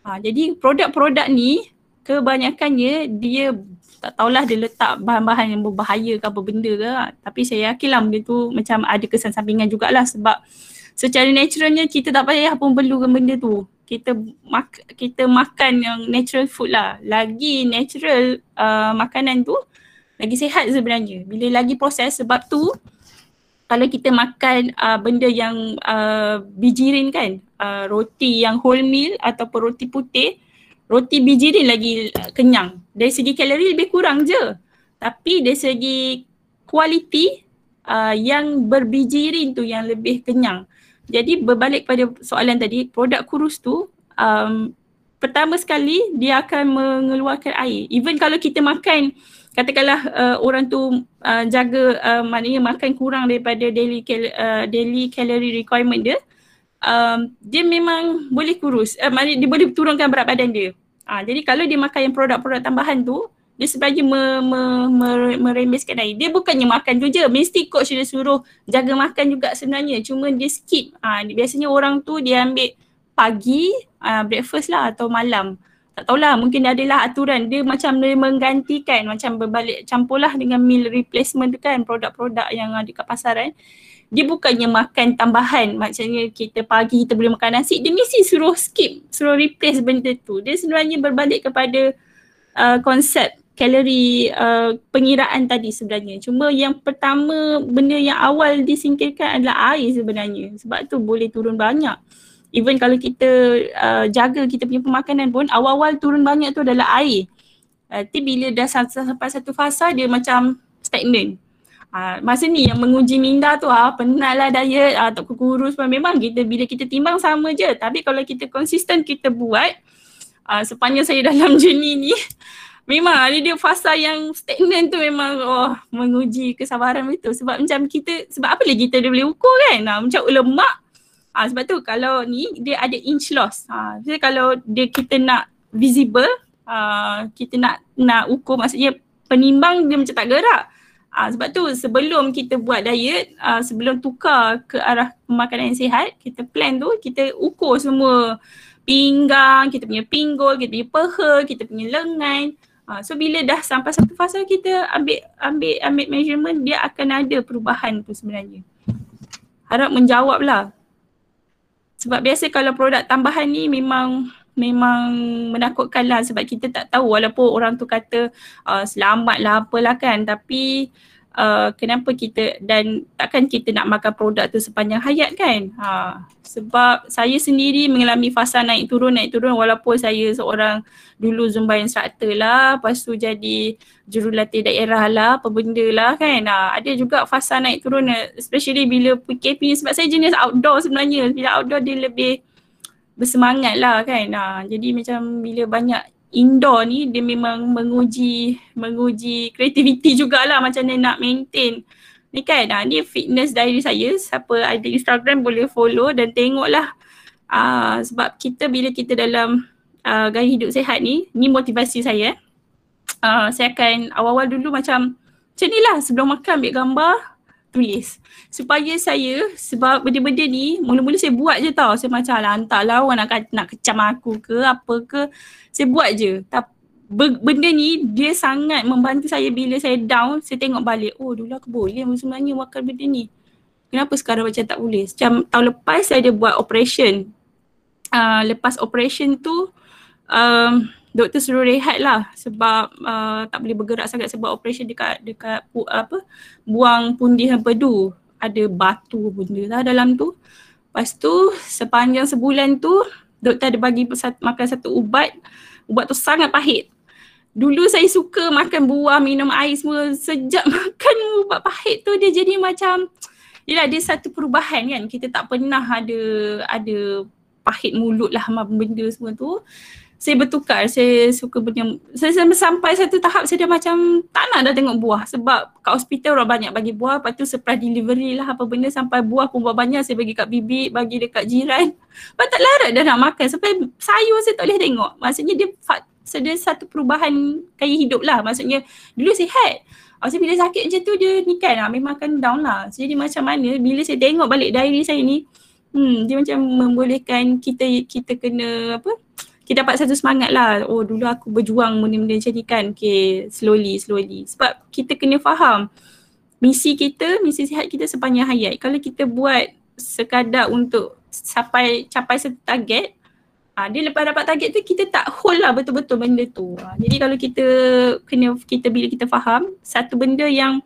Ha, jadi produk-produk ni kebanyakannya dia tak tahulah dia letak bahan-bahan yang berbahaya ke apa benda ke tapi saya yakinlah benda tu macam ada kesan sampingan jugalah sebab secara naturalnya kita tak payah pun perlukan benda tu. Kita mak kita makan yang natural food lah. Lagi natural uh, makanan tu lagi sihat sebenarnya. Bila lagi proses sebab tu kalau kita makan uh, benda yang uh, bijirin kan, uh, roti yang wholemeal ataupun roti putih, roti bijirin lagi uh, kenyang. Dari segi kalori lebih kurang je. Tapi dari segi kualiti uh, yang berbijirin tu yang lebih kenyang. Jadi berbalik pada soalan tadi, produk kurus tu um, pertama sekali dia akan mengeluarkan air. Even kalau kita makan, katakanlah uh, orang tu uh, jaga uh, maknanya makan kurang daripada daily cal- uh, daily calorie requirement dia, um, dia memang boleh kurus. Uh, maknanya dia boleh turunkan berat badan dia. Uh, jadi kalau dia makan yang produk-produk tambahan tu, dia sebenarnya me, me, me, merembeskan air. Dia bukannya makan tu je, mesti coach dia suruh jaga makan juga sebenarnya. Cuma dia skip. Ha, biasanya orang tu dia ambil pagi, uh, breakfast lah atau malam. Tak tahulah mungkin adalah aturan. Dia macam dia menggantikan, macam berbalik campur lah dengan meal replacement tu kan produk-produk yang ada kat pasaran. Dia bukannya makan tambahan, maksudnya kita pagi kita boleh makan nasi, dia mesti suruh skip, suruh replace benda tu. Dia sebenarnya berbalik kepada uh, konsep kalori uh, pengiraan tadi sebenarnya. Cuma yang pertama benda yang awal disingkirkan adalah air sebenarnya. Sebab tu boleh turun banyak. Even kalau kita uh, jaga kita punya pemakanan pun awal-awal turun banyak tu adalah air. Uh, tapi bila dah sampai satu fasa dia macam stagnant. Uh, masa ni yang menguji minda tu ah penatlah diet ah tak kurus pun. Memang kita bila kita timbang sama je. Tapi kalau kita konsisten kita buat uh, sepanjang saya dalam journey ni memang ada dia fasa yang stagnan tu memang oh menguji kesabaran itu sebab macam kita sebab apa lagi kita boleh ukur kan? Ha, macam lemak ha, sebab tu kalau ni dia ada inch loss ha, jadi kalau dia kita nak visible uh, kita nak nak ukur maksudnya penimbang dia macam tak gerak uh, sebab tu sebelum kita buat diet uh, sebelum tukar ke arah makanan yang sihat kita plan tu kita ukur semua pinggang, kita punya pinggul, kita punya peha, kita punya lengan. Uh, so bila dah sampai satu fasa kita ambil ambil ambil measurement dia akan ada perubahan tu sebenarnya. Harap menjawab lah. Sebab biasa kalau produk tambahan ni memang memang menakutkan lah. Sebab kita tak tahu walaupun orang tu kata uh, selamat lah apalah kan. Tapi uh, kenapa kita dan takkan kita nak makan produk tu sepanjang hayat kan? Ha, sebab saya sendiri mengalami fasa naik turun naik turun walaupun saya seorang dulu Zumba instructor lah lepas tu jadi jurulatih daerah lah apa benda lah kan? Ha, ada juga fasa naik turun especially bila PKP sebab saya jenis outdoor sebenarnya. Bila outdoor dia lebih bersemangat lah kan? Ha, jadi macam bila banyak indoor ni dia memang menguji menguji kreativiti jugalah macam mana nak maintain. Ni kan ha, ni fitness diary saya. Siapa ada Instagram boleh follow dan tengoklah. Uh, sebab kita bila kita dalam uh, gaya hidup sehat ni ni motivasi saya. Uh, saya akan awal-awal dulu macam macam ni lah sebelum makan ambil gambar tulis. Supaya saya sebab benda-benda ni mula-mula saya buat je tau. Saya macam lah entahlah orang nak, nak kecam aku ke apa ke saya buat je. Tapi benda ni dia sangat membantu saya bila saya down saya tengok balik oh dulu aku boleh sebenarnya makan benda ni. Kenapa sekarang macam tak boleh? Macam tahun lepas saya ada buat operation. Uh, lepas operation tu um, doktor suruh rehat lah sebab uh, tak boleh bergerak sangat sebab operation dekat dekat pu, apa buang pundi empedu ada batu benda lah dalam tu. Lepas tu sepanjang sebulan tu doktor ada bagi makan satu ubat. Ubat tu sangat pahit. Dulu saya suka makan buah, minum air semua. Sejak makan ubat pahit tu dia jadi macam Yelah dia satu perubahan kan. Kita tak pernah ada ada pahit mulut lah benda semua tu saya bertukar, saya suka benda, saya sampai, satu tahap saya dah macam tak nak dah tengok buah sebab kat hospital orang banyak bagi buah, lepas tu surprise delivery lah apa benda sampai buah pun buah banyak saya bagi kat bibik, bagi dekat jiran. Lepas tak larat dah nak makan sampai sayur saya tak boleh tengok. Maksudnya dia sedia satu perubahan gaya hidup lah. Maksudnya dulu sihat. Maksudnya bila sakit macam tu dia ni kan lah, memang akan down lah. Jadi macam mana bila saya tengok balik diary saya ni, hmm, dia macam membolehkan kita kita kena apa, kita dapat satu semangat lah. Oh dulu aku berjuang benda-benda macam ni kan. Okay slowly slowly. Sebab kita kena faham misi kita, misi sihat kita sepanjang hayat. Kalau kita buat sekadar untuk sampai capai satu target, ah, dia lepas dapat target tu kita tak hold lah betul-betul benda tu. Ah, jadi kalau kita kena kita bila kita faham satu benda yang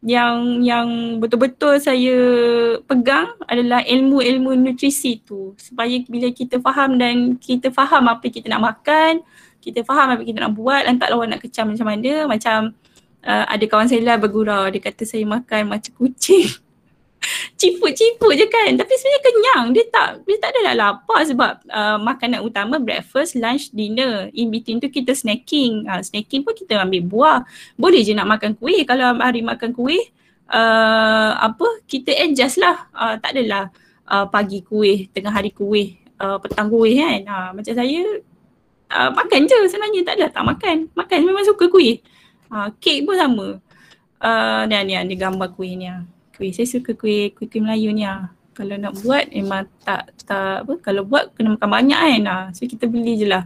yang yang betul-betul saya pegang adalah ilmu-ilmu nutrisi tu. Supaya bila kita faham dan kita faham apa kita nak makan kita faham apa kita nak buat dan tak lawan nak kecam macam mana macam uh, ada kawan saya lah bergurau. Dia kata saya makan macam kucing ciput-ciput je kan. Tapi sebenarnya kenyang. Dia tak dia tak adalah lapar sebab uh, makanan utama breakfast lunch dinner. In between tu kita snacking. Uh, snacking pun kita ambil buah. Boleh je nak makan kuih. Kalau hari makan kuih uh, apa kita adjust lah. Uh, tak adalah uh, pagi kuih tengah hari kuih uh, petang kuih kan. Uh, macam saya uh, makan je sebenarnya. Tak adalah tak makan. Makan memang suka kuih. Uh, kek pun sama. Uh, ni ni ni gambar kuih ni kuih. Saya suka kuih kuih, kuih Melayu ni ah. Kalau nak buat memang tak tak apa kalau buat kena makan banyak kan. Ah. So kita beli je lah.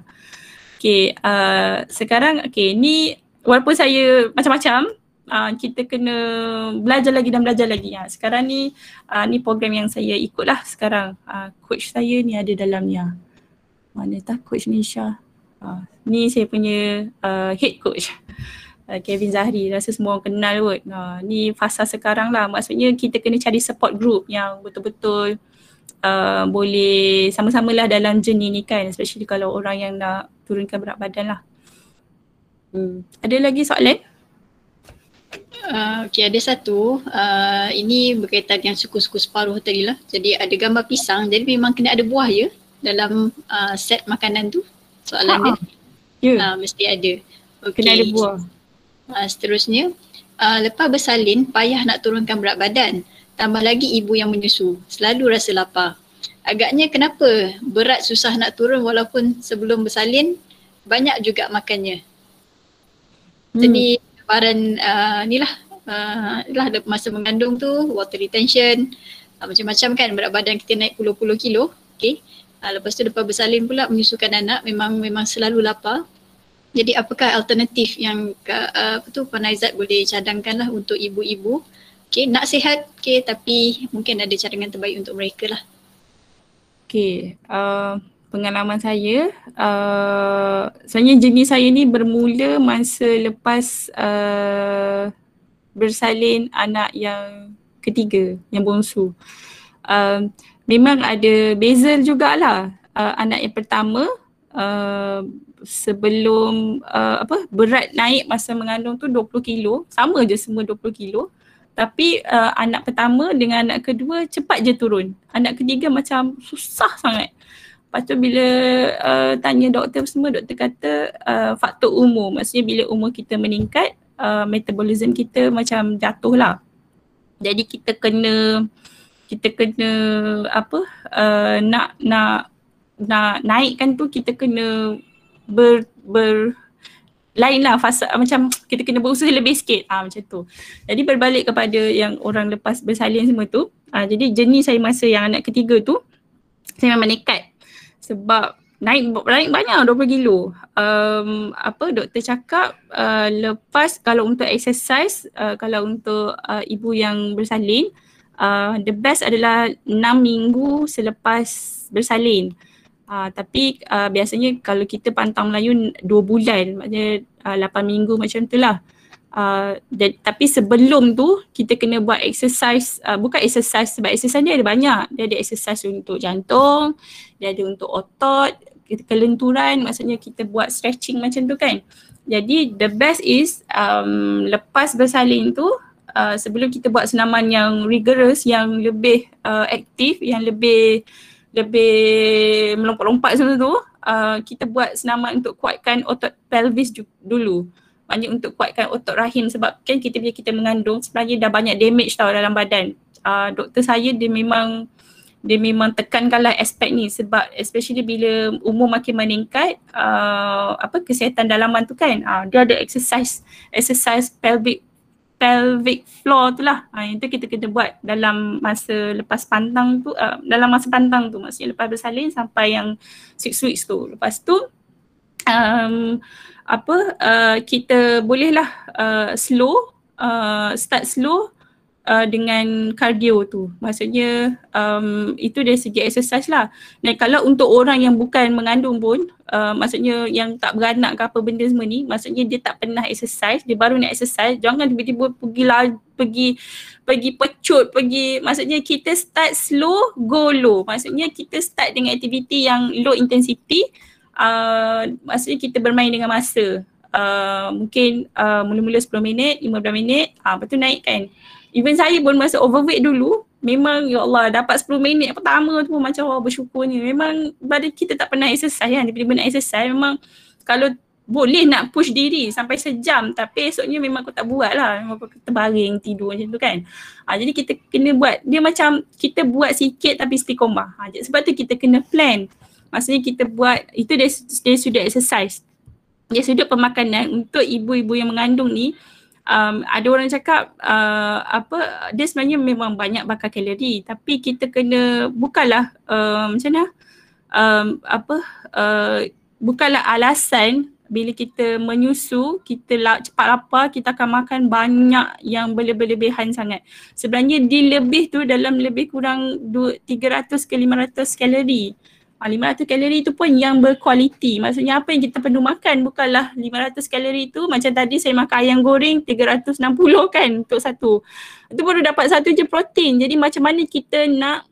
Okay uh, sekarang okay ni walaupun saya macam-macam uh, kita kena belajar lagi dan belajar lagi. Ha. Sekarang ni uh, ni program yang saya ikut lah sekarang. Uh, coach saya ni ada dalamnya. Mana tak coach Nisha? Uh, ni saya punya uh, head coach uh, Kevin Zahri rasa semua orang kenal kot. Uh, ni fasa sekarang lah maksudnya kita kena cari support group yang betul-betul uh, boleh sama-sama lah dalam journey ni kan especially kalau orang yang nak turunkan berat badan lah. Hmm. Ada lagi soalan? Uh, okay ada satu uh, ini berkaitan yang suku-suku separuh tadi lah jadi ada gambar pisang jadi memang kena ada buah ya dalam uh, set makanan tu soalan ha. dia yeah. uh, mesti ada Okay. Kena ada buah. Uh, seterusnya, uh, lepas bersalin payah nak turunkan berat badan. Tambah lagi ibu yang menyusu. Selalu rasa lapar. Agaknya kenapa berat susah nak turun walaupun sebelum bersalin banyak juga makannya. Hmm. Jadi gambaran uh, ni lah, uh, lah masa mengandung tu water retention, uh, macam-macam kan berat badan kita naik puluh-puluh kilo. Okay. Uh, lepas tu lepas bersalin pula menyusukan anak memang memang selalu lapar. Jadi apakah alternatif yang uh, apa tu Panaizat boleh cadangkan lah untuk ibu-ibu Okay, nak sihat okay, tapi mungkin ada cadangan terbaik untuk mereka lah. Okay, uh, pengalaman saya, uh, sebenarnya jenis saya ni bermula masa lepas uh, bersalin anak yang ketiga, yang bongsu. Uh, memang ada beza jugalah uh, anak yang pertama uh, sebelum uh, apa berat naik masa mengandung tu 20 kilo. Sama je semua 20 kilo. Tapi uh, anak pertama dengan anak kedua cepat je turun. Anak ketiga macam susah sangat. Lepas tu bila uh, tanya doktor semua doktor kata uh, faktor umur. Maksudnya bila umur kita meningkat uh, metabolism kita macam jatuh lah. Jadi kita kena kita kena apa uh, nak nak nak naikkan tu kita kena ber ber lain lah fasa macam kita kena berusaha lebih sikit ah macam tu. Jadi berbalik kepada yang orang lepas bersalin semua tu, ah jadi jenis saya masa yang anak ketiga tu saya memang nekat sebab naik naik banyak 20 kilo. Um, apa doktor cakap uh, lepas kalau untuk exercise uh, kalau untuk uh, ibu yang bersalin uh, the best adalah 6 minggu selepas bersalin. Uh, tapi uh, biasanya kalau kita pantang Melayu dua bulan maknanya uh, 8 minggu macam tu lah. Uh, tapi sebelum tu kita kena buat exercise, uh, bukan exercise sebab exercise ni ada banyak. Dia ada exercise untuk jantung, dia ada untuk otot, kelenturan maksudnya kita buat stretching macam tu kan. Jadi the best is um, lepas bersalin tu uh, sebelum kita buat senaman yang rigorous, yang lebih uh, aktif, yang lebih lebih melompat-lompat semua tu uh, kita buat senaman untuk kuatkan otot pelvis dulu. Banyak untuk kuatkan otot rahim sebab kan kita bila kita mengandung sebenarnya dah banyak damage tau dalam badan. Uh, doktor saya dia memang dia memang tekankanlah aspek ni sebab especially bila umur makin meningkat uh, apa kesihatan dalaman tu kan uh, dia ada exercise exercise pelvic pelvic floor tu lah. Ha, yang tu kita kena buat dalam masa lepas pantang tu, uh, dalam masa pantang tu maksudnya lepas bersalin sampai yang six weeks tu. Lepas tu um, apa uh, kita bolehlah uh, slow, uh, start slow uh, dengan cardio tu. Maksudnya um, itu dari segi exercise lah. Dan kalau untuk orang yang bukan mengandung pun, uh, maksudnya yang tak beranak ke apa benda semua ni, maksudnya dia tak pernah exercise, dia baru nak exercise, jangan tiba-tiba pergi lah, pergi pergi pecut, pergi maksudnya kita start slow, go low. Maksudnya kita start dengan aktiviti yang low intensity, uh, maksudnya kita bermain dengan masa. Uh, mungkin uh, mula-mula 10 minit, 15 minit, uh, lepas tu naikkan. Even saya pun masa overweight dulu memang ya Allah dapat 10 minit pertama tu pun macam oh bersyukurnya. Memang badan kita tak pernah exercise kan. Tiba-tiba nak exercise memang kalau boleh nak push diri sampai sejam tapi esoknya memang aku tak buat lah. Memang aku terbaring tidur macam tu kan. Ha, jadi kita kena buat. Dia macam kita buat sikit tapi istiqomah. Ha, sebab tu kita kena plan. Maksudnya kita buat itu dari, dari sudut exercise. Dari sudut pemakanan untuk ibu-ibu yang mengandung ni um, ada orang cakap uh, apa dia sebenarnya memang banyak bakar kalori tapi kita kena bukanlah um, macam mana? Um, apa uh, bukanlah alasan bila kita menyusu kita la- cepat lapar kita akan makan banyak yang berlebihan sangat. Sebenarnya di lebih tu dalam lebih kurang 300 ke 500 kalori 500 ah, kalori tu pun yang berkualiti. Maksudnya apa yang kita perlu makan bukanlah 500 kalori tu macam tadi saya makan ayam goreng 360 kan untuk satu. Itu baru dapat satu je protein. Jadi macam mana kita nak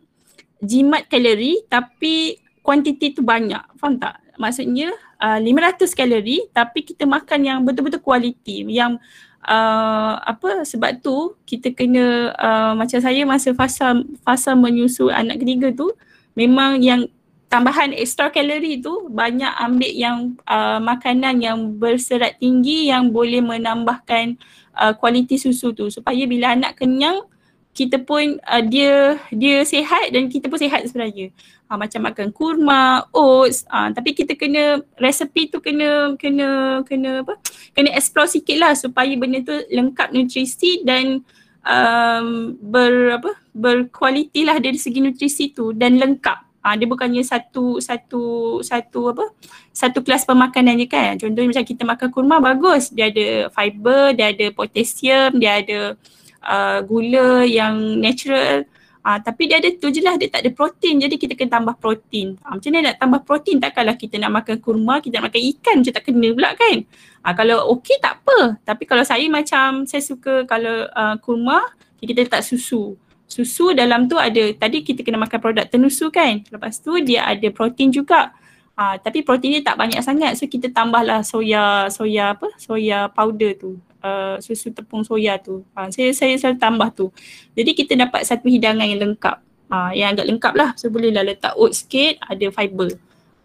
jimat kalori tapi kuantiti tu banyak. Faham tak? Maksudnya uh, 500 kalori tapi kita makan yang betul-betul kualiti yang uh, apa sebab tu kita kena uh, macam saya masa fasa fasa menyusu anak ketiga tu memang yang tambahan extra kalori tu banyak ambil yang uh, makanan yang berserat tinggi yang boleh menambahkan uh, kualiti susu tu supaya bila anak kenyang kita pun uh, dia dia sihat dan kita pun sihat sebenarnya. Uh, macam makan kurma, oats, uh, tapi kita kena resepi tu kena kena kena apa? Kena explore sikit lah supaya benda tu lengkap nutrisi dan um, ber apa? berkualiti lah dari segi nutrisi tu dan lengkap. Uh, dia bukannya satu satu satu apa? Satu kelas pemakanan je kan. Contohnya macam kita makan kurma bagus, dia ada fiber, dia ada potassium, dia ada uh, gula yang natural. Uh, tapi dia ada tu je lah. Dia tak ada protein. Jadi kita kena tambah protein. Uh, macam mana nak tambah protein? Takkanlah kita nak makan kurma kita nak makan ikan macam tak kena pula kan? Uh, kalau okey tak apa. Tapi kalau saya macam saya suka kalau uh, kurma kita letak susu susu dalam tu ada tadi kita kena makan produk tenusu kan lepas tu dia ada protein juga uh, tapi protein dia tak banyak sangat so kita tambahlah soya soya apa soya powder tu uh, susu tepung soya tu. Uh, saya saya selalu tambah tu. Jadi kita dapat satu hidangan yang lengkap. Uh, yang agak lengkap lah. So boleh lah letak oat sikit, ada fiber.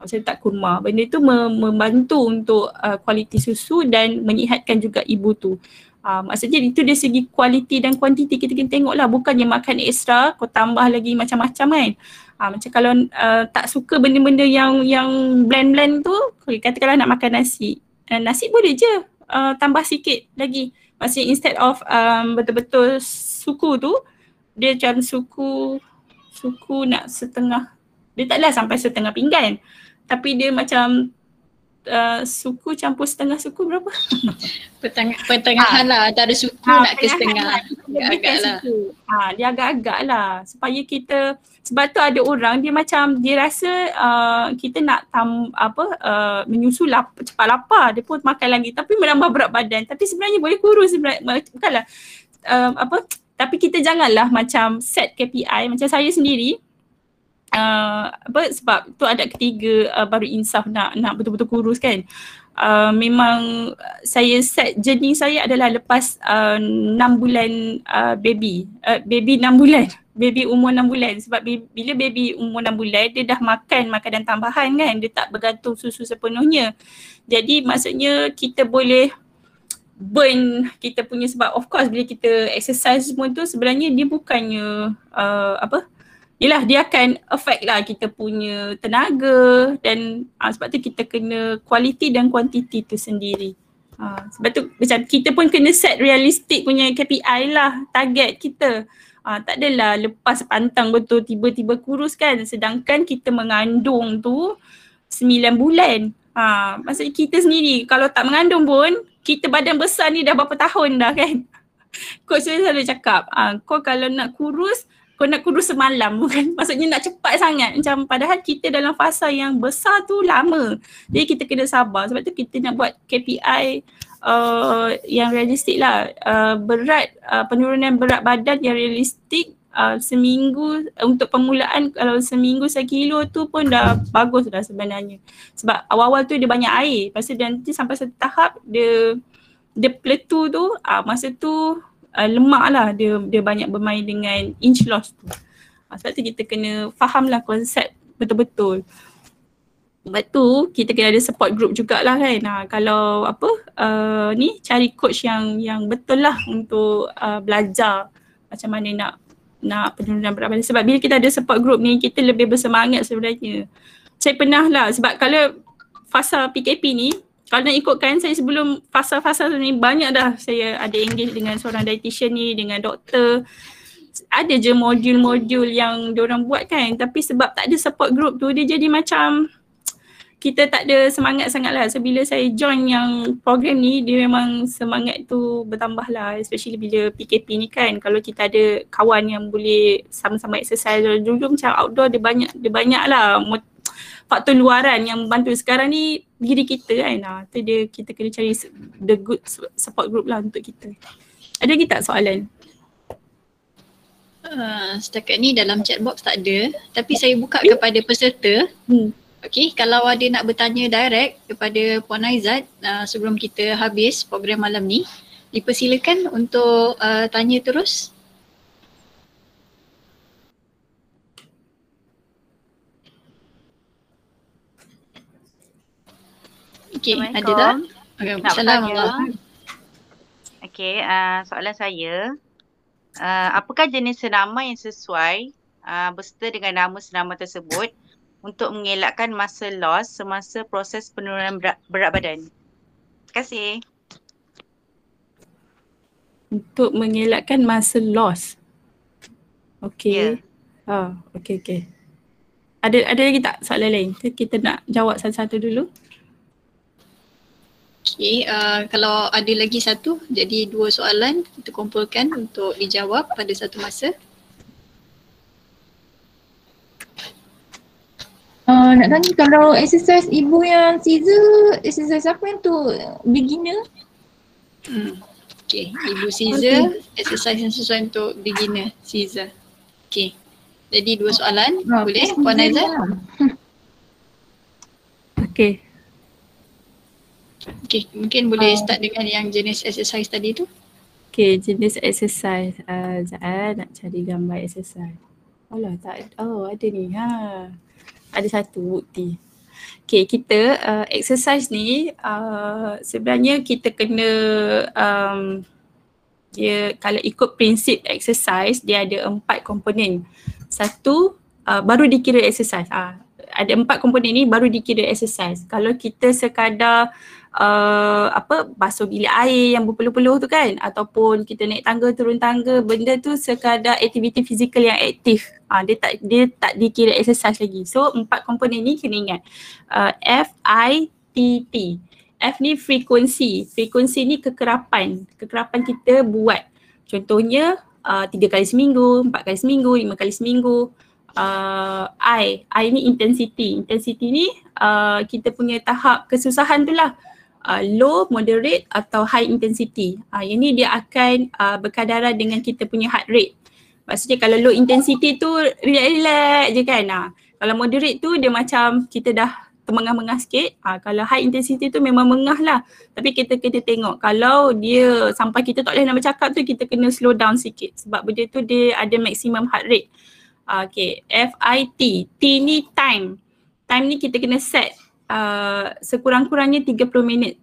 Saya letak kurma. Benda tu membantu untuk uh, kualiti susu dan menyihatkan juga ibu tu. Uh, maksudnya itu dari segi kualiti dan kuantiti kita kena tengok lah. Bukannya makan ekstra, kau tambah lagi macam-macam kan. Uh, macam kalau uh, tak suka benda-benda yang yang blend-blend tu, katakanlah nak makan nasi. Uh, nasi boleh je uh, tambah sikit lagi. Maksudnya instead of um, betul-betul suku tu, dia macam suku, suku nak setengah, dia taklah sampai setengah pinggan. Tapi dia macam uh, suku campur setengah suku berapa? Pertengah, pertengahan ha. lah. Antara suku ha, nak ke setengah. Agak-agak lah. Ha, dia agak-agak lah. Supaya kita sebab tu ada orang dia macam dia rasa uh, kita nak tam apa uh, menyusul lap, cepat lapar. Dia pun makan lagi. Tapi menambah berat badan. Tapi sebenarnya boleh kurus sebenarnya. Bukanlah uh, apa tapi kita janganlah macam set KPI macam saya sendiri uh, apa sebab tu ada ketiga uh, baru insaf nak nak betul-betul kurus kan. Uh, memang saya set jenis saya adalah lepas uh, 6 bulan uh, baby. Uh, baby 6 bulan. Baby umur 6 bulan. Sebab bila baby umur 6 bulan dia dah makan makanan tambahan kan. Dia tak bergantung susu sepenuhnya. Jadi maksudnya kita boleh burn kita punya sebab of course bila kita exercise semua tu sebenarnya dia bukannya uh, apa Yelah dia akan affect lah kita punya tenaga dan uh, sebab tu kita kena quality dan quantity tu sendiri. Uh, sebab tu macam kita pun kena set realistic punya KPI lah target kita. Uh, tak adalah lepas pantang betul tiba-tiba kurus kan sedangkan kita mengandung tu sembilan bulan. Ha, maksudnya kita sendiri kalau tak mengandung pun kita badan besar ni dah berapa tahun dah kan. Coach saya selalu cakap, uh, kau kalau nak kurus kau nak kurus semalam bukan? Maksudnya nak cepat sangat. Macam padahal kita dalam fasa yang besar tu lama. Jadi kita kena sabar. Sebab tu kita nak buat KPI uh, yang realistik lah. Uh, berat uh, penurunan berat badan yang realistik uh, seminggu uh, untuk permulaan kalau seminggu sekilo tu pun dah bagus dah sebenarnya. Sebab awal-awal tu dia banyak air. Lepas tu nanti sampai satu tahap dia dia plateau tu uh, masa tu uh, lemak lah dia dia banyak bermain dengan inch loss tu. Uh, sebab tu kita kena faham lah konsep betul-betul. Sebab tu kita kena ada support group jugalah kan. Ha, kalau apa uh, ni cari coach yang yang betul lah untuk uh, belajar macam mana nak nak penurunan berat badan. Sebab bila kita ada support group ni kita lebih bersemangat sebenarnya. Saya pernah lah sebab kalau fasa PKP ni kalau nak ikutkan saya sebelum fasa-fasa ni banyak dah saya ada engage dengan seorang dietitian ni dengan doktor. Ada je modul-modul yang diorang buat kan. Tapi sebab tak ada support group tu dia jadi macam kita tak ada semangat sangat lah so bila saya join yang program ni dia memang semangat tu bertambah lah especially bila PKP ni kan kalau kita ada kawan yang boleh sama-sama exercise. Dulu macam outdoor dia banyak dia banyak lah faktor luaran yang membantu sekarang ni diri kita kan. Ha, tu dia kita kena cari the good support group lah untuk kita. Ada lagi tak soalan? Uh, setakat ni dalam chat box tak ada. Tapi saya buka kepada peserta. Hmm. Okay, kalau ada nak bertanya direct kepada Puan Aizat uh, sebelum kita habis program malam ni dipersilakan untuk uh, tanya terus Okey, ada tak? Okay, Nak Assalamualaikum. Okey, uh, soalan saya. Uh, apakah jenis senaman yang sesuai uh, berserta dengan nama senaman tersebut untuk mengelakkan masa loss semasa proses penurunan berat, berat badan? Terima kasih. Untuk mengelakkan masa loss. Okey. Ya. Oh, okey okey. Ada ada lagi tak soalan lain? Kita nak jawab satu-satu dulu. Okey, uh, kalau ada lagi satu, jadi dua soalan kita kumpulkan untuk dijawab pada satu masa. Uh, nak tanya kalau exercise ibu yang Caesar, exercise apa yang tu beginner? Hmm. Okey, Ibu Caesar, exercise yang sesuai untuk beginner Caesar. Okey. Jadi dua soalan, Ah, boleh Puan Aizat? lah. Okey. Okey, mungkin boleh start dengan yang jenis exercise tadi tu. Okey, jenis exercise. Uh, Sekejap nak cari gambar exercise. Alah tak Oh ada ni. Ha. Ada satu bukti. Okay kita uh, exercise ni uh, sebenarnya kita kena um, dia kalau ikut prinsip exercise dia ada empat komponen. Satu uh, baru dikira exercise. Ah ada empat komponen ni baru dikira exercise. Kalau kita sekadar uh, apa basuh bilik air yang berpeluh-peluh tu kan ataupun kita naik tangga turun tangga benda tu sekadar aktiviti fizikal yang aktif. Ah dia tak dia tak dikira exercise lagi. So empat komponen ni kena ingat. Uh, F I T T. F ni frekuensi. Frekuensi ni kekerapan. Kekerapan kita buat. Contohnya uh, tiga kali seminggu, empat kali seminggu, lima kali seminggu. Uh, I, I ni intensity. Intensity ni uh, kita punya tahap kesusahan tu lah. Uh, low, moderate atau high intensity. Uh, yang ni dia akan uh, berkadaran dengan kita punya heart rate. Maksudnya kalau low intensity tu relax-relax je kan. Uh, kalau moderate tu dia macam kita dah termengah-mengah sikit. Ha, kalau high intensity tu memang mengah lah. Tapi kita kena tengok kalau dia sampai kita tak boleh nak bercakap tu kita kena slow down sikit. Sebab benda tu dia ada maximum heart rate. Ha, okay, F-I-T. T ni time. Time ni kita kena set uh, sekurang-kurangnya 30 minit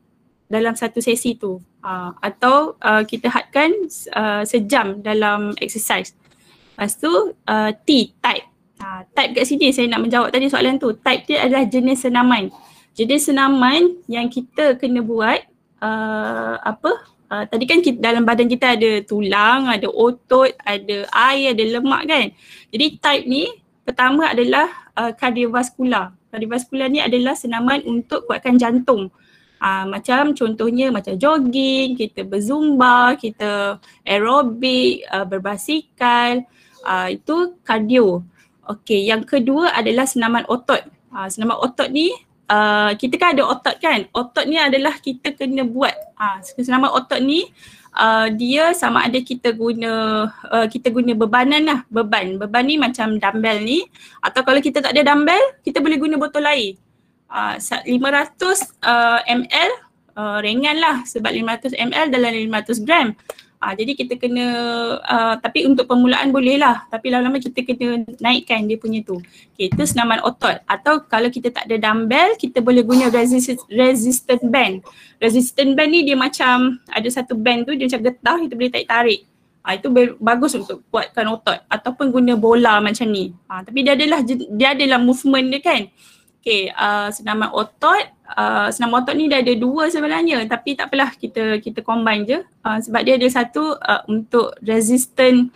dalam satu sesi tu. Uh, atau uh, kita hadkan uh, sejam dalam exercise. Lepas tu uh, T, type. Ha, type kat sini saya nak menjawab tadi soalan tu. Type dia adalah jenis senaman. Jenis senaman yang kita kena buat uh, apa? Uh, tadi kan kita, dalam badan kita ada tulang, ada otot, ada air, ada lemak kan. Jadi type ni pertama adalah uh, kardiovaskular. Kardiovaskular ni adalah senaman untuk kuatkan jantung. Uh, macam contohnya macam jogging, kita berzumba, kita aerobik, uh, berbasikal. Uh, itu kardio. Okey, yang kedua adalah senaman otot. Ha, senaman otot ni uh, kita kan ada otot kan. Otot ni adalah kita kena buat. Ha, senaman otot ni uh, dia sama ada kita guna uh, kita guna bebanan lah, beban. Beban ni macam dumbbell ni atau kalau kita tak ada dumbbell, kita boleh guna botol air. Uh, 500 uh, ml uh, ringan lah sebab 500 ml dalam 500 gram. Ha, jadi kita kena, uh, tapi untuk permulaan boleh lah. Tapi lama-lama kita kena naikkan dia punya tu. Okay, itu senaman otot. Atau kalau kita tak ada dumbbell, kita boleh guna resist, resistant band. Resistant band ni dia macam, ada satu band tu dia macam getah, kita boleh tarik-tarik. Ha, itu bagus untuk kuatkan otot. Ataupun guna bola macam ni. Ha, tapi dia adalah, dia adalah movement dia kan. Okay, uh, senaman otot, uh, senaman otot ni dia ada dua sebenarnya tapi tak apalah kita kita combine je. Uh, sebab dia ada satu uh, untuk resistant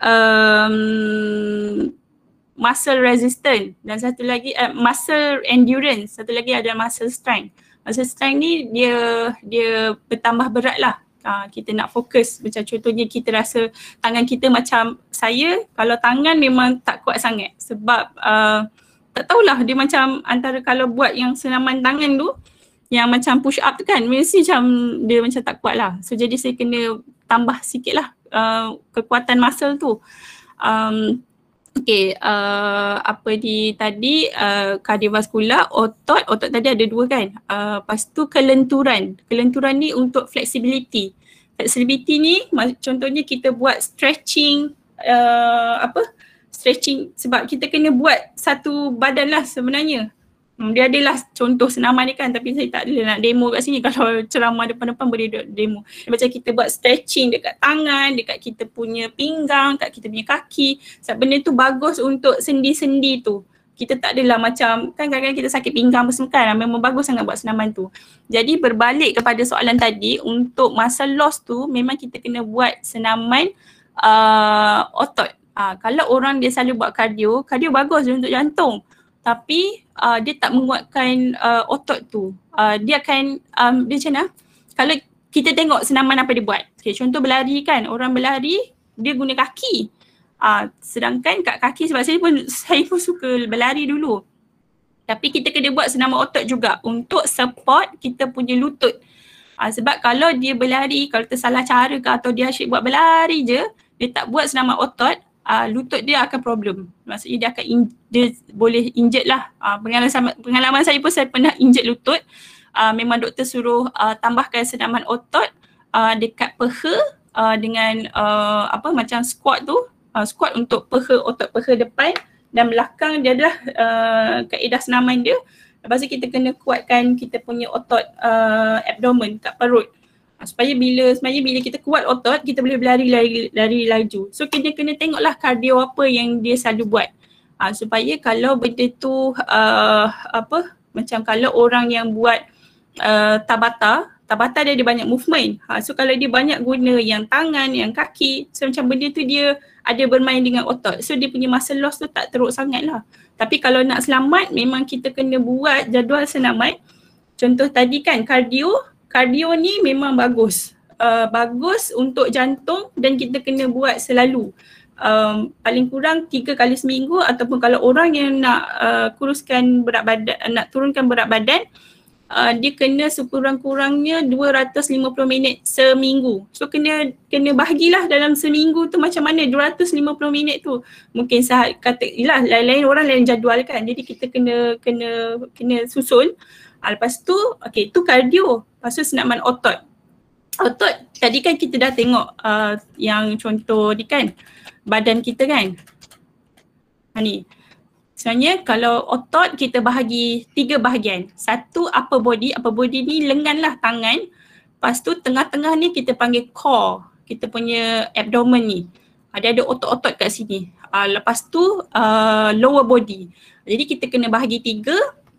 um, muscle resistant. Dan satu lagi uh, muscle endurance, satu lagi ada muscle strength. Muscle strength ni dia dia bertambah berat lah. Uh, kita nak fokus. Macam contohnya kita rasa tangan kita macam saya kalau tangan memang tak kuat sangat. Sebab uh, tak tahulah dia macam antara kalau buat yang senaman tangan tu yang macam push up tu kan mesti macam dia macam tak kuat lah. So jadi saya kena tambah sikit lah uh, kekuatan muscle tu. Um, okay, uh, apa di tadi uh, kardiovaskular, otot, otot tadi ada dua kan. Uh, lepas tu kelenturan. Kelenturan ni untuk flexibility. Flexibility ni contohnya kita buat stretching uh, apa stretching sebab kita kena buat satu badan lah sebenarnya. Hmm, dia adalah contoh senaman ni kan tapi saya tak ada nak demo kat sini kalau ceramah depan-depan boleh demo. Macam kita buat stretching dekat tangan, dekat kita punya pinggang, dekat kita punya kaki. Sebab benda tu bagus untuk sendi-sendi tu. Kita tak adalah macam kan kadang-kadang kita sakit pinggang semua kan memang bagus sangat buat senaman tu. Jadi berbalik kepada soalan tadi untuk masa loss tu memang kita kena buat senaman uh, otot. Uh, kalau orang dia selalu buat kardio, kardio bagus untuk jantung tapi uh, dia tak menguatkan uh, otot tu. Uh, dia akan, um, dia macam mana? Kalau kita tengok senaman apa dia buat. Okay, contoh berlari kan, orang berlari dia guna kaki. Uh, sedangkan kat kaki sebab saya pun saya pun suka berlari dulu. Tapi kita kena buat senaman otot juga untuk support kita punya lutut. Uh, sebab kalau dia berlari, kalau tersalah cara ke atau dia asyik buat berlari je, dia tak buat senaman otot, uh, lutut dia akan problem. Maksudnya dia akan in, dia boleh injet lah. Uh, pengalaman, pengalaman saya pun saya pernah injet lutut. Uh, memang doktor suruh uh, tambahkan senaman otot uh, dekat peha uh, dengan uh, apa macam squat tu. Uh, squat untuk peha otot peha depan dan belakang dia adalah uh, kaedah senaman dia. Lepas tu kita kena kuatkan kita punya otot uh, abdomen kat perut. Ha, supaya bila sebenarnya bila kita kuat otot kita boleh berlari lari, lari laju. So kita kena tengoklah kardio apa yang dia selalu buat. Ha, supaya kalau benda tu uh, apa macam kalau orang yang buat uh, tabata, tabata dia ada banyak movement. Ha, so kalau dia banyak guna yang tangan, yang kaki, so macam benda tu dia ada bermain dengan otot. So dia punya muscle loss tu tak teruk sangat lah. Tapi kalau nak selamat memang kita kena buat jadual senaman. Contoh tadi kan kardio, kardio ni memang bagus. Uh, bagus untuk jantung dan kita kena buat selalu. Um, paling kurang tiga kali seminggu ataupun kalau orang yang nak uh, kuruskan berat badan, nak turunkan berat badan, uh, dia kena sekurang-kurangnya 250 minit seminggu. So kena kena bahagilah dalam seminggu tu macam mana 250 minit tu. Mungkin sahat kata lain-lain orang lain jadual kan. Jadi kita kena kena kena susun. Uh, lepas tu okey tu kardio. Lepas tu senaman otot. Otot tadi kan kita dah tengok uh, yang contoh ni kan badan kita kan. Ha ni. Sebenarnya kalau otot kita bahagi tiga bahagian. Satu upper body, upper body ni lengan lah tangan. Lepas tu tengah-tengah ni kita panggil core. Kita punya abdomen ni. Ada ada otot-otot kat sini. Uh, lepas tu uh, lower body. Jadi kita kena bahagi tiga.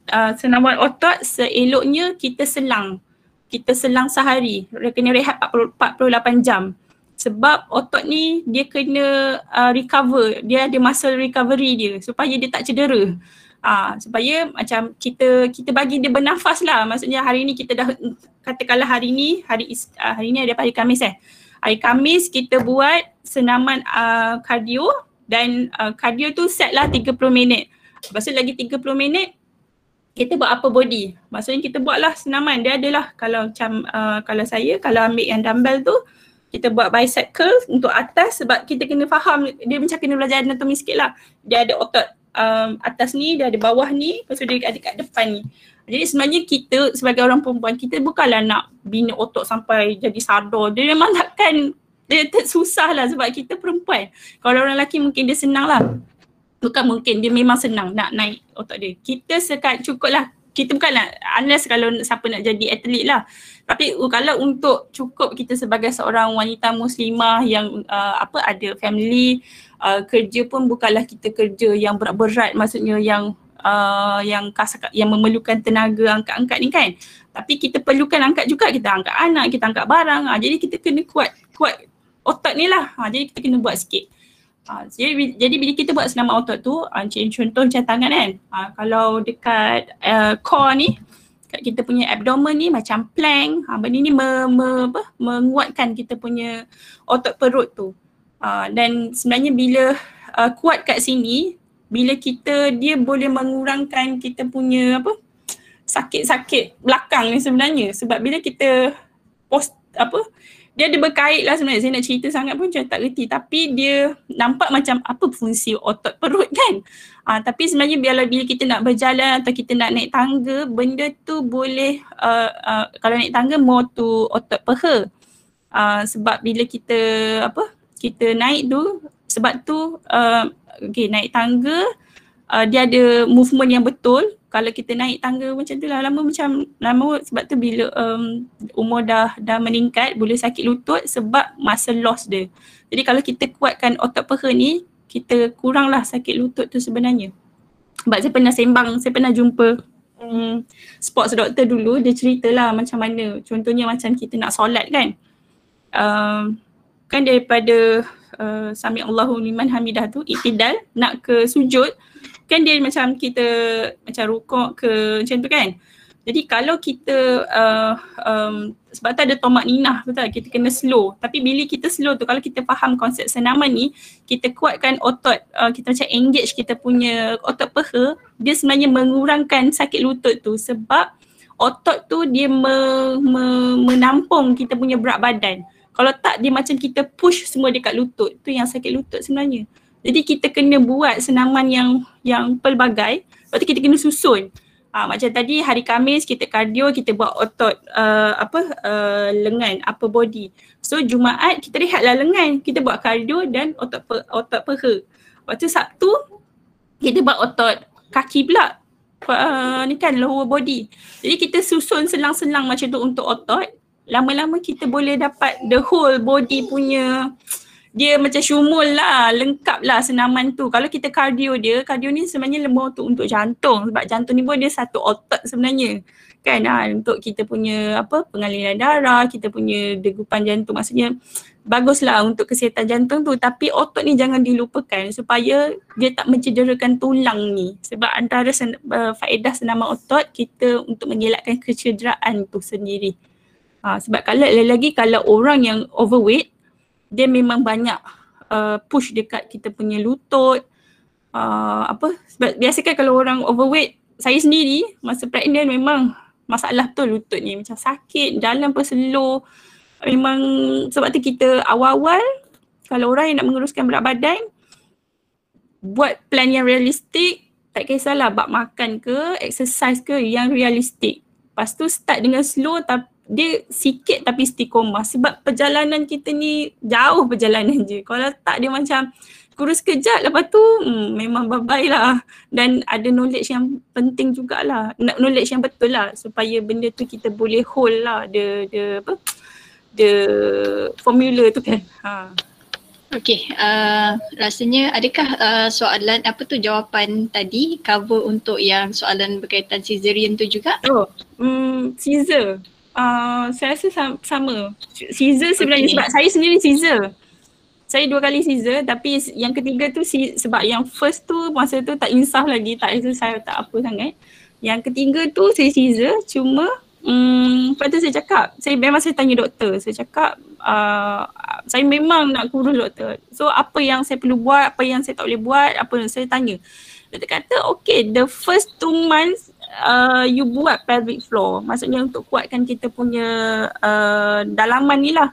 Uh, senaman otot seeloknya kita selang kita selang sehari, kena rehat 40, 48 jam. Sebab otot ni dia kena uh, recover, dia ada muscle recovery dia supaya dia tak cedera. Uh, supaya macam kita kita bagi dia bernafas lah. Maksudnya hari ni kita dah katakanlah hari ni, hari uh, hari ni ada hari Khamis eh. Hari Khamis kita buat senaman uh, cardio dan uh, cardio tu set lah 30 minit. Lepas tu lagi 30 minit kita buat apa body. Maksudnya kita buatlah senaman. Dia adalah kalau macam uh, kalau saya kalau ambil yang dumbbell tu kita buat bicep curl untuk atas sebab kita kena faham dia macam kena belajar anatomi sikit lah. Dia ada otot um, atas ni, dia ada bawah ni, lepas tu dia ada kat depan ni. Jadi sebenarnya kita sebagai orang perempuan kita bukanlah nak bina otot sampai jadi sadar. Dia memang takkan dia susah lah sebab kita perempuan. Kalau orang lelaki mungkin dia senang lah bukan mungkin dia memang senang nak naik otot dia. Kita sekat cukup lah. Kita bukan nak unless kalau siapa nak jadi atlet lah. Tapi kalau untuk cukup kita sebagai seorang wanita muslimah yang uh, apa ada family uh, kerja pun bukanlah kita kerja yang berat-berat maksudnya yang uh, yang kas, yang memerlukan tenaga angkat-angkat ni kan. Tapi kita perlukan angkat juga kita angkat anak, kita angkat barang. Uh, jadi kita kena kuat kuat otot ni lah. Uh, jadi kita kena buat sikit. Uh, jadi, jadi bila kita buat senaman otot tu, uh, contoh macam tangan kan, uh, kalau dekat uh, core ni, kat kita punya abdomen ni macam plank, uh, benda ni me, me, apa, menguatkan kita punya otot perut tu. Uh, dan sebenarnya bila uh, kuat kat sini, bila kita dia boleh mengurangkan kita punya apa? Sakit-sakit belakang ni sebenarnya. Sebab bila kita post apa dia ada berkait lah sebenarnya. Saya nak cerita sangat pun saya tak reti. Tapi dia nampak macam apa fungsi otot perut kan? Uh, tapi sebenarnya biarlah bila kita nak berjalan atau kita nak naik tangga benda tu boleh uh, uh, kalau naik tangga more to otot peha. Uh, sebab bila kita apa kita naik tu sebab tu uh, okay, naik tangga uh, dia ada movement yang betul kalau kita naik tangga macam tu lah lama macam lama sebab tu bila um, umur dah dah meningkat boleh sakit lutut sebab masa loss dia. Jadi kalau kita kuatkan otot peha ni kita kuranglah sakit lutut tu sebenarnya. Sebab saya pernah sembang, saya pernah jumpa um, sports doctor dulu dia ceritalah macam mana contohnya macam kita nak solat kan. Um, kan daripada uh, sami Allahu liman hamidah tu itidal nak ke sujud kan dia macam kita macam rukuk ke macam tu kan? Jadi kalau kita uh, um, sebab tu ada tomak ninah betul kita kena slow. Tapi bila kita slow tu kalau kita faham konsep senaman ni kita kuatkan otot uh, kita macam engage kita punya otot peha dia sebenarnya mengurangkan sakit lutut tu. Sebab otot tu dia me, me, menampung kita punya berat badan. Kalau tak dia macam kita push semua dekat lutut. Tu yang sakit lutut sebenarnya jadi kita kena buat senaman yang yang pelbagai. Lepas tu kita kena susun. Ha, macam tadi hari Kamis kita kardio, kita buat otot uh, apa uh, lengan, upper body. So Jumaat kita rehatlah lengan, kita buat kardio dan otot pe, otot peha. Lepas tu Sabtu kita buat otot kaki pula. Uh, ni kan lower body. Jadi kita susun selang-selang macam tu untuk otot. Lama-lama kita boleh dapat the whole body punya dia macam syumul lah, lengkap lah senaman tu. Kalau kita kardio dia, kardio ni sebenarnya lemah tu untuk jantung sebab jantung ni pun dia satu otot sebenarnya. Kan ha, untuk kita punya apa pengaliran darah, kita punya degupan jantung maksudnya baguslah untuk kesihatan jantung tu tapi otot ni jangan dilupakan supaya dia tak mencederakan tulang ni sebab antara sen- uh, faedah senaman otot kita untuk mengelakkan kecederaan tu sendiri. Ha, sebab kalau lagi kalau orang yang overweight dia memang banyak uh, push dekat kita punya lutut uh, apa sebab biasa kan kalau orang overweight saya sendiri masa pregnant memang masalah betul lutut ni. Macam sakit jalan pun slow memang sebab tu kita awal-awal kalau orang yang nak menguruskan berat badan buat plan yang realistik tak kisahlah bab makan ke exercise ke yang realistik. Lepas tu start dengan slow tapi dia sikit tapi istiqomah. Sebab perjalanan kita ni jauh perjalanan je. Kalau tak dia macam kurus kejap lepas tu hmm, memang bye-bye lah. Dan ada knowledge yang penting jugalah. Knowledge yang betul lah supaya benda tu kita boleh hold lah. The, the apa? The formula tu kan. Ha. Okay, uh, rasanya adakah uh, soalan apa tu jawapan tadi? Cover untuk yang soalan berkaitan cesarean tu juga? Oh, um, Caesar uh, saya rasa sama, sama. Caesar sebenarnya okay. sebab saya sendiri Caesar. Saya dua kali Caesar tapi yang ketiga tu si, sebab yang first tu masa tu tak insaf lagi, tak rasa saya tak apa sangat. Yang ketiga tu saya Caesar cuma Hmm, lepas tu saya cakap, saya memang saya tanya doktor, saya cakap uh, saya memang nak kurus doktor. So apa yang saya perlu buat, apa yang saya tak boleh buat, apa yang saya tanya. Doktor kata okay the first two months uh, you buat pelvic floor. Maksudnya untuk kuatkan kita punya uh, dalaman ni lah.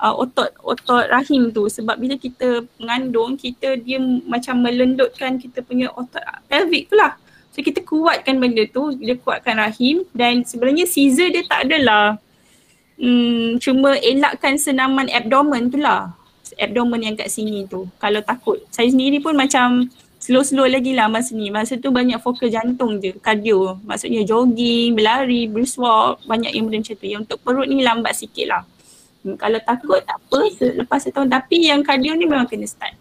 Uh, otot otot rahim tu. Sebab bila kita mengandung kita dia macam melendutkan kita punya otot pelvic tu lah. So kita kuatkan benda tu. Dia kuatkan rahim. Dan sebenarnya Caesar dia tak adalah hmm, cuma elakkan senaman abdomen tu lah. Abdomen yang kat sini tu. Kalau takut. Saya sendiri pun macam slow-slow lagi lah masa ni. Masa tu banyak fokus jantung je, kardio. Maksudnya jogging, berlari, brisk walk, banyak yang benda macam tu. Yang untuk perut ni lambat sikit lah. Hmm, kalau takut tak apa, lepas setahun. Tapi yang kardio ni memang kena start.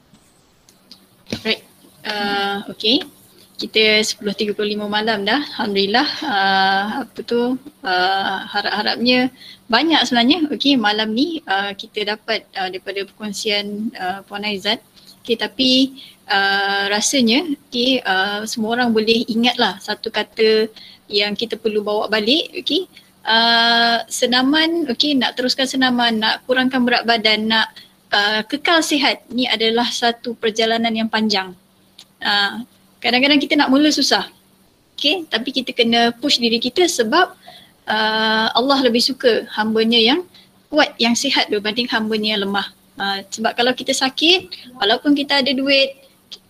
Right. Uh, okay. Kita 10.35 malam dah. Alhamdulillah. Uh, apa tu, uh, harap-harapnya banyak sebenarnya. Okay, malam ni uh, kita dapat uh, daripada perkongsian uh, Puan Aizat. Okay, tapi uh, rasanya okay, uh, semua orang boleh ingatlah satu kata yang kita perlu bawa balik okay. Uh, senaman okay, nak teruskan senaman, nak kurangkan berat badan, nak uh, kekal sihat ni adalah satu perjalanan yang panjang. Uh, kadang-kadang kita nak mula susah. Okay, tapi kita kena push diri kita sebab uh, Allah lebih suka hambanya yang kuat, yang sihat berbanding hambanya yang lemah. Uh, sebab kalau kita sakit, walaupun kita ada duit,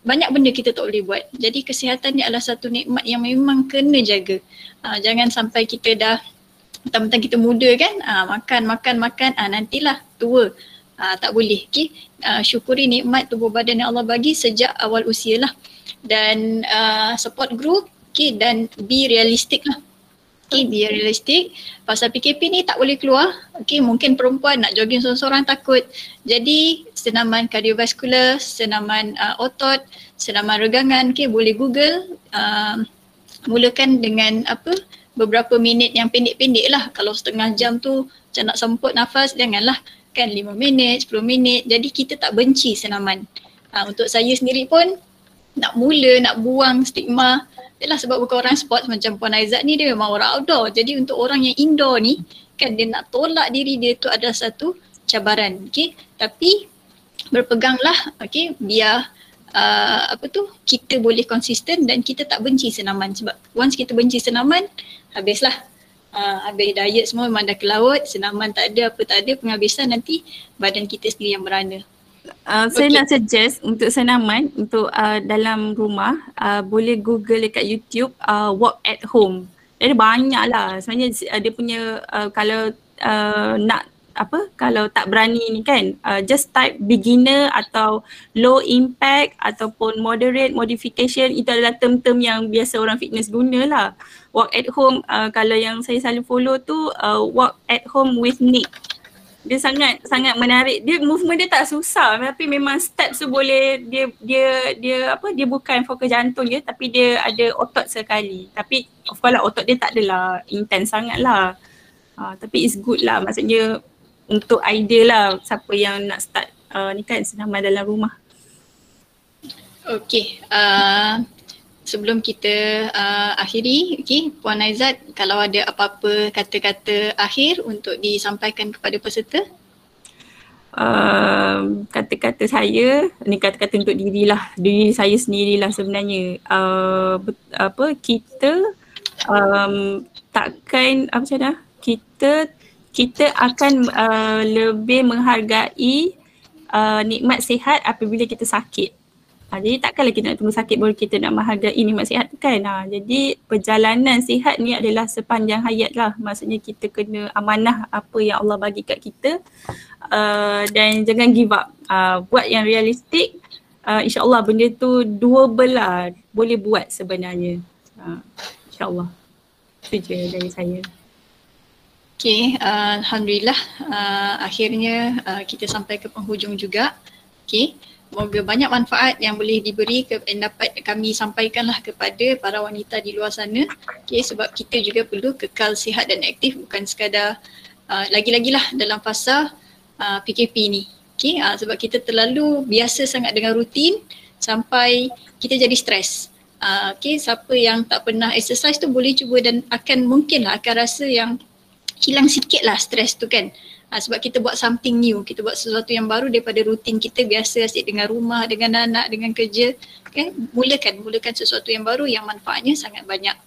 banyak benda kita tak boleh buat. Jadi kesihatan ni adalah satu nikmat yang memang kena jaga. Uh, jangan sampai kita dah mentang-mentang kita muda kan, uh, makan, makan, makan, uh, nantilah tua. Uh, tak boleh. Okay? Uh, syukuri nikmat tubuh badan yang Allah bagi sejak awal usia lah. dan uh, support group okay, dan be realistic lah. Okay, be realistic. Pasal PKP ni tak boleh keluar. Okay, mungkin perempuan nak jogging seorang-seorang takut. Jadi senaman kardiovaskular, senaman uh, otot, senaman regangan, okay, boleh google. Uh, mulakan dengan apa beberapa minit yang pendek-pendek lah. Kalau setengah jam tu macam nak semput nafas, janganlah kan 5 minit, 10 minit. Jadi kita tak benci senaman. Uh, untuk saya sendiri pun nak mula, nak buang stigma Yalah sebab bukan orang sport macam Puan Aizat ni dia memang orang outdoor. Jadi untuk orang yang indoor ni kan dia nak tolak diri dia tu ada satu cabaran. Okay. Tapi berpeganglah okay biar uh, apa tu kita boleh konsisten dan kita tak benci senaman sebab once kita benci senaman habislah. Uh, habis diet semua memang dah ke laut, senaman tak ada apa tak ada penghabisan nanti badan kita sendiri yang berana. Uh, saya nak suggest untuk senaman untuk uh, dalam rumah uh, boleh google dekat YouTube uh, walk at home. Jadi banyak lah sebenarnya uh, dia punya uh, kalau uh, nak apa kalau tak berani ni kan uh, just type beginner atau low impact ataupun moderate modification itu adalah term-term yang biasa orang fitness guna lah. Walk at home uh, kalau yang saya selalu follow tu uh, walk at home with Nick dia sangat sangat menarik. Dia movement dia tak susah tapi memang steps tu boleh dia dia dia apa dia bukan fokus jantung je tapi dia ada otot sekali. Tapi of course lah otot dia tak adalah intense sangat lah. Uh, tapi it's good lah maksudnya untuk idea lah siapa yang nak start uh, ni kan senaman dalam rumah. Okay. Uh, sebelum kita uh, akhiri, okay, Puan Aizat kalau ada apa-apa kata-kata akhir untuk disampaikan kepada peserta. Uh, kata-kata saya, ni kata-kata untuk dirilah, diri saya sendirilah sebenarnya. Uh, apa kita um, takkan apa macam mana? Kita kita akan uh, lebih menghargai uh, nikmat sihat apabila kita sakit. Ha, jadi takkanlah kita nak tunggu sakit baru kita nak menghargai nikmat sihat tu kan. Ha, jadi perjalanan sihat ni adalah sepanjang hayat lah. Maksudnya kita kena amanah apa yang Allah bagi kat kita uh, dan jangan give up. Uh, buat yang realistik uh, insyaAllah benda tu doable lah. Boleh buat sebenarnya. Uh, InsyaAllah. Itu je dari saya. Okay, uh, Alhamdulillah uh, akhirnya uh, kita sampai ke penghujung juga. Okay. Semoga banyak manfaat yang boleh diberi ke, yang dapat kami sampaikanlah kepada para wanita di luar sana. Okay, sebab kita juga perlu kekal sihat dan aktif bukan sekadar uh, lagi-lagilah dalam fasa uh, PKP ni. Okay, uh, sebab kita terlalu biasa sangat dengan rutin sampai kita jadi stres. Uh, okay, siapa yang tak pernah exercise tu boleh cuba dan akan mungkinlah akan rasa yang hilang sikit lah stres tu kan. Ha, sebab kita buat something new, kita buat sesuatu yang baru daripada rutin kita biasa asyik dengan rumah, dengan anak, dengan kerja. Okay? Mulakan, mulakan sesuatu yang baru yang manfaatnya sangat banyak.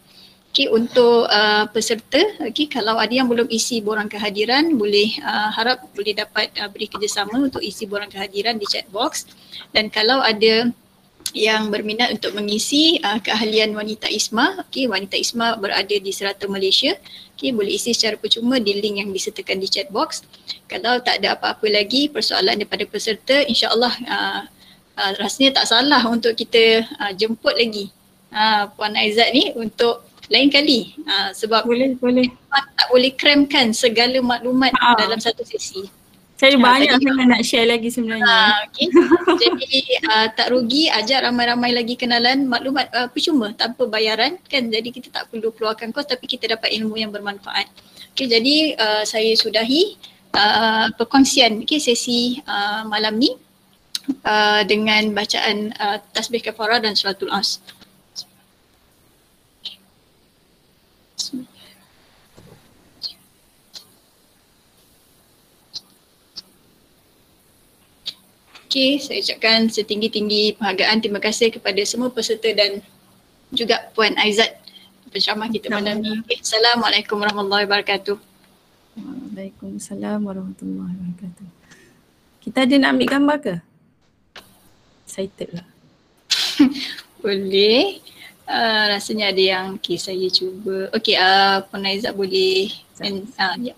Okay, untuk uh, peserta, okay, kalau ada yang belum isi borang kehadiran, boleh uh, harap boleh dapat uh, beri kerjasama untuk isi borang kehadiran di chat box. Dan kalau ada yang berminat untuk mengisi uh, keahlian wanita ISMA, okay, wanita ISMA berada di serata Malaysia, Okay, boleh isi secara percuma di link yang disertakan di chat box. Kalau tak ada apa-apa lagi persoalan daripada peserta, insyaAllah uh, uh, rasanya tak salah untuk kita uh, jemput lagi uh, Puan Aizat ni untuk lain kali. Uh, sebab boleh, boleh. tak boleh kremkan segala maklumat uh. dalam satu sesi. Saya banyak sangat nak share lagi sebenarnya. Ha, okay. Jadi uh, tak rugi ajak ramai-ramai lagi kenalan maklumat uh, percuma tanpa bayaran kan. Jadi kita tak perlu keluarkan kos tapi kita dapat ilmu yang bermanfaat. Okay, jadi uh, saya sudahi uh, perkongsian okay, sesi uh, malam ni uh, dengan bacaan uh, tasbih kafarah dan suratul as. Okay, saya ucapkan setinggi-tinggi penghargaan terima kasih kepada semua peserta dan juga Puan Aizat penceramah kita malam ni. Okay, Assalamualaikum warahmatullahi wabarakatuh. Waalaikumsalam warahmatullahi wabarakatuh. Kita ada nak ambil gambar ke? Excited lah. boleh. Uh, rasanya ada yang okay, saya cuba. Okay, uh, Puan Aizat boleh. And, uh, ya, yeah.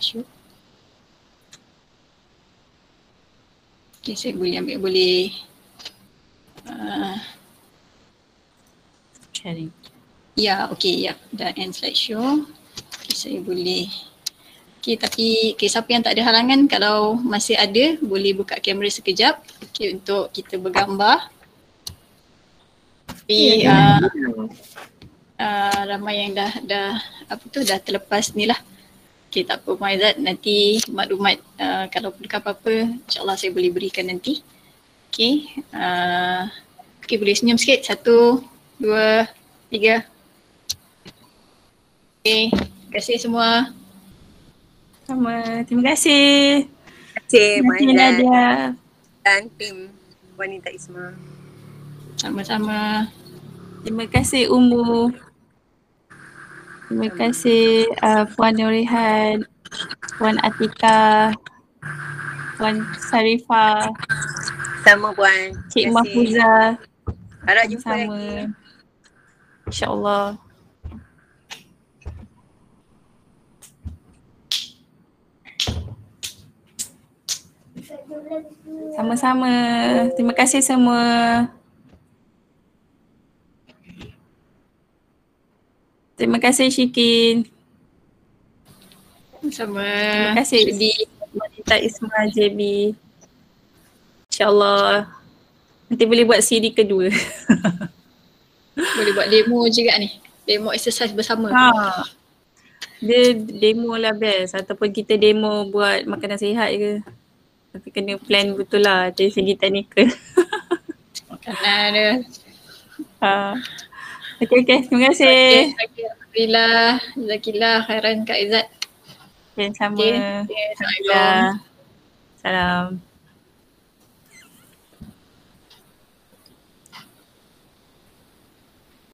sure. Okay, saya boleh ambil boleh. Uh, sharing. Ya, okey, ya. Dah end slideshow. Okay, saya boleh. Okey, tapi okay, siapa yang tak ada halangan kalau masih ada boleh buka kamera sekejap okay, untuk kita bergambar. Tapi uh, uh, ramai yang dah dah apa tu dah terlepas ni lah. Okay, tak apa Maizat, nanti maklumat uh, kalau perlukan apa-apa insyaAllah saya boleh berikan nanti. Okay, uh, okay boleh senyum sikit. Satu, dua, tiga. Okay, terima kasih semua. Sama. Terima kasih. Terima kasih Terima kasih Maizat Nadia. dan tim Wanita Isma. Sama-sama. Terima kasih Umu. Terima kasih uh, Puan Nurihan, Puan Atika, Puan Sarifah, Sama Puan. Cik. Mahfuza. Harap jumpa Sama. lagi. InsyaAllah. Sama-sama. Terima kasih semua. Terima kasih Syikin. Sama. Terima kasih di Wanita Isma JB. InsyaAllah. Nanti boleh buat CD kedua. Boleh buat demo juga ni. Demo exercise bersama. Ha. Dia demo lah best ataupun kita demo buat makanan sihat ke. Tapi kena plan betul lah dari segi teknikal. Makanan dia. ha. Okay, okay. Terima kasih. Okay. Alhamdulillah. Jazakillah khairan Kak Izzat. Okay, sama. Okay. Assalamualaikum. Alhamdulillah. Salam.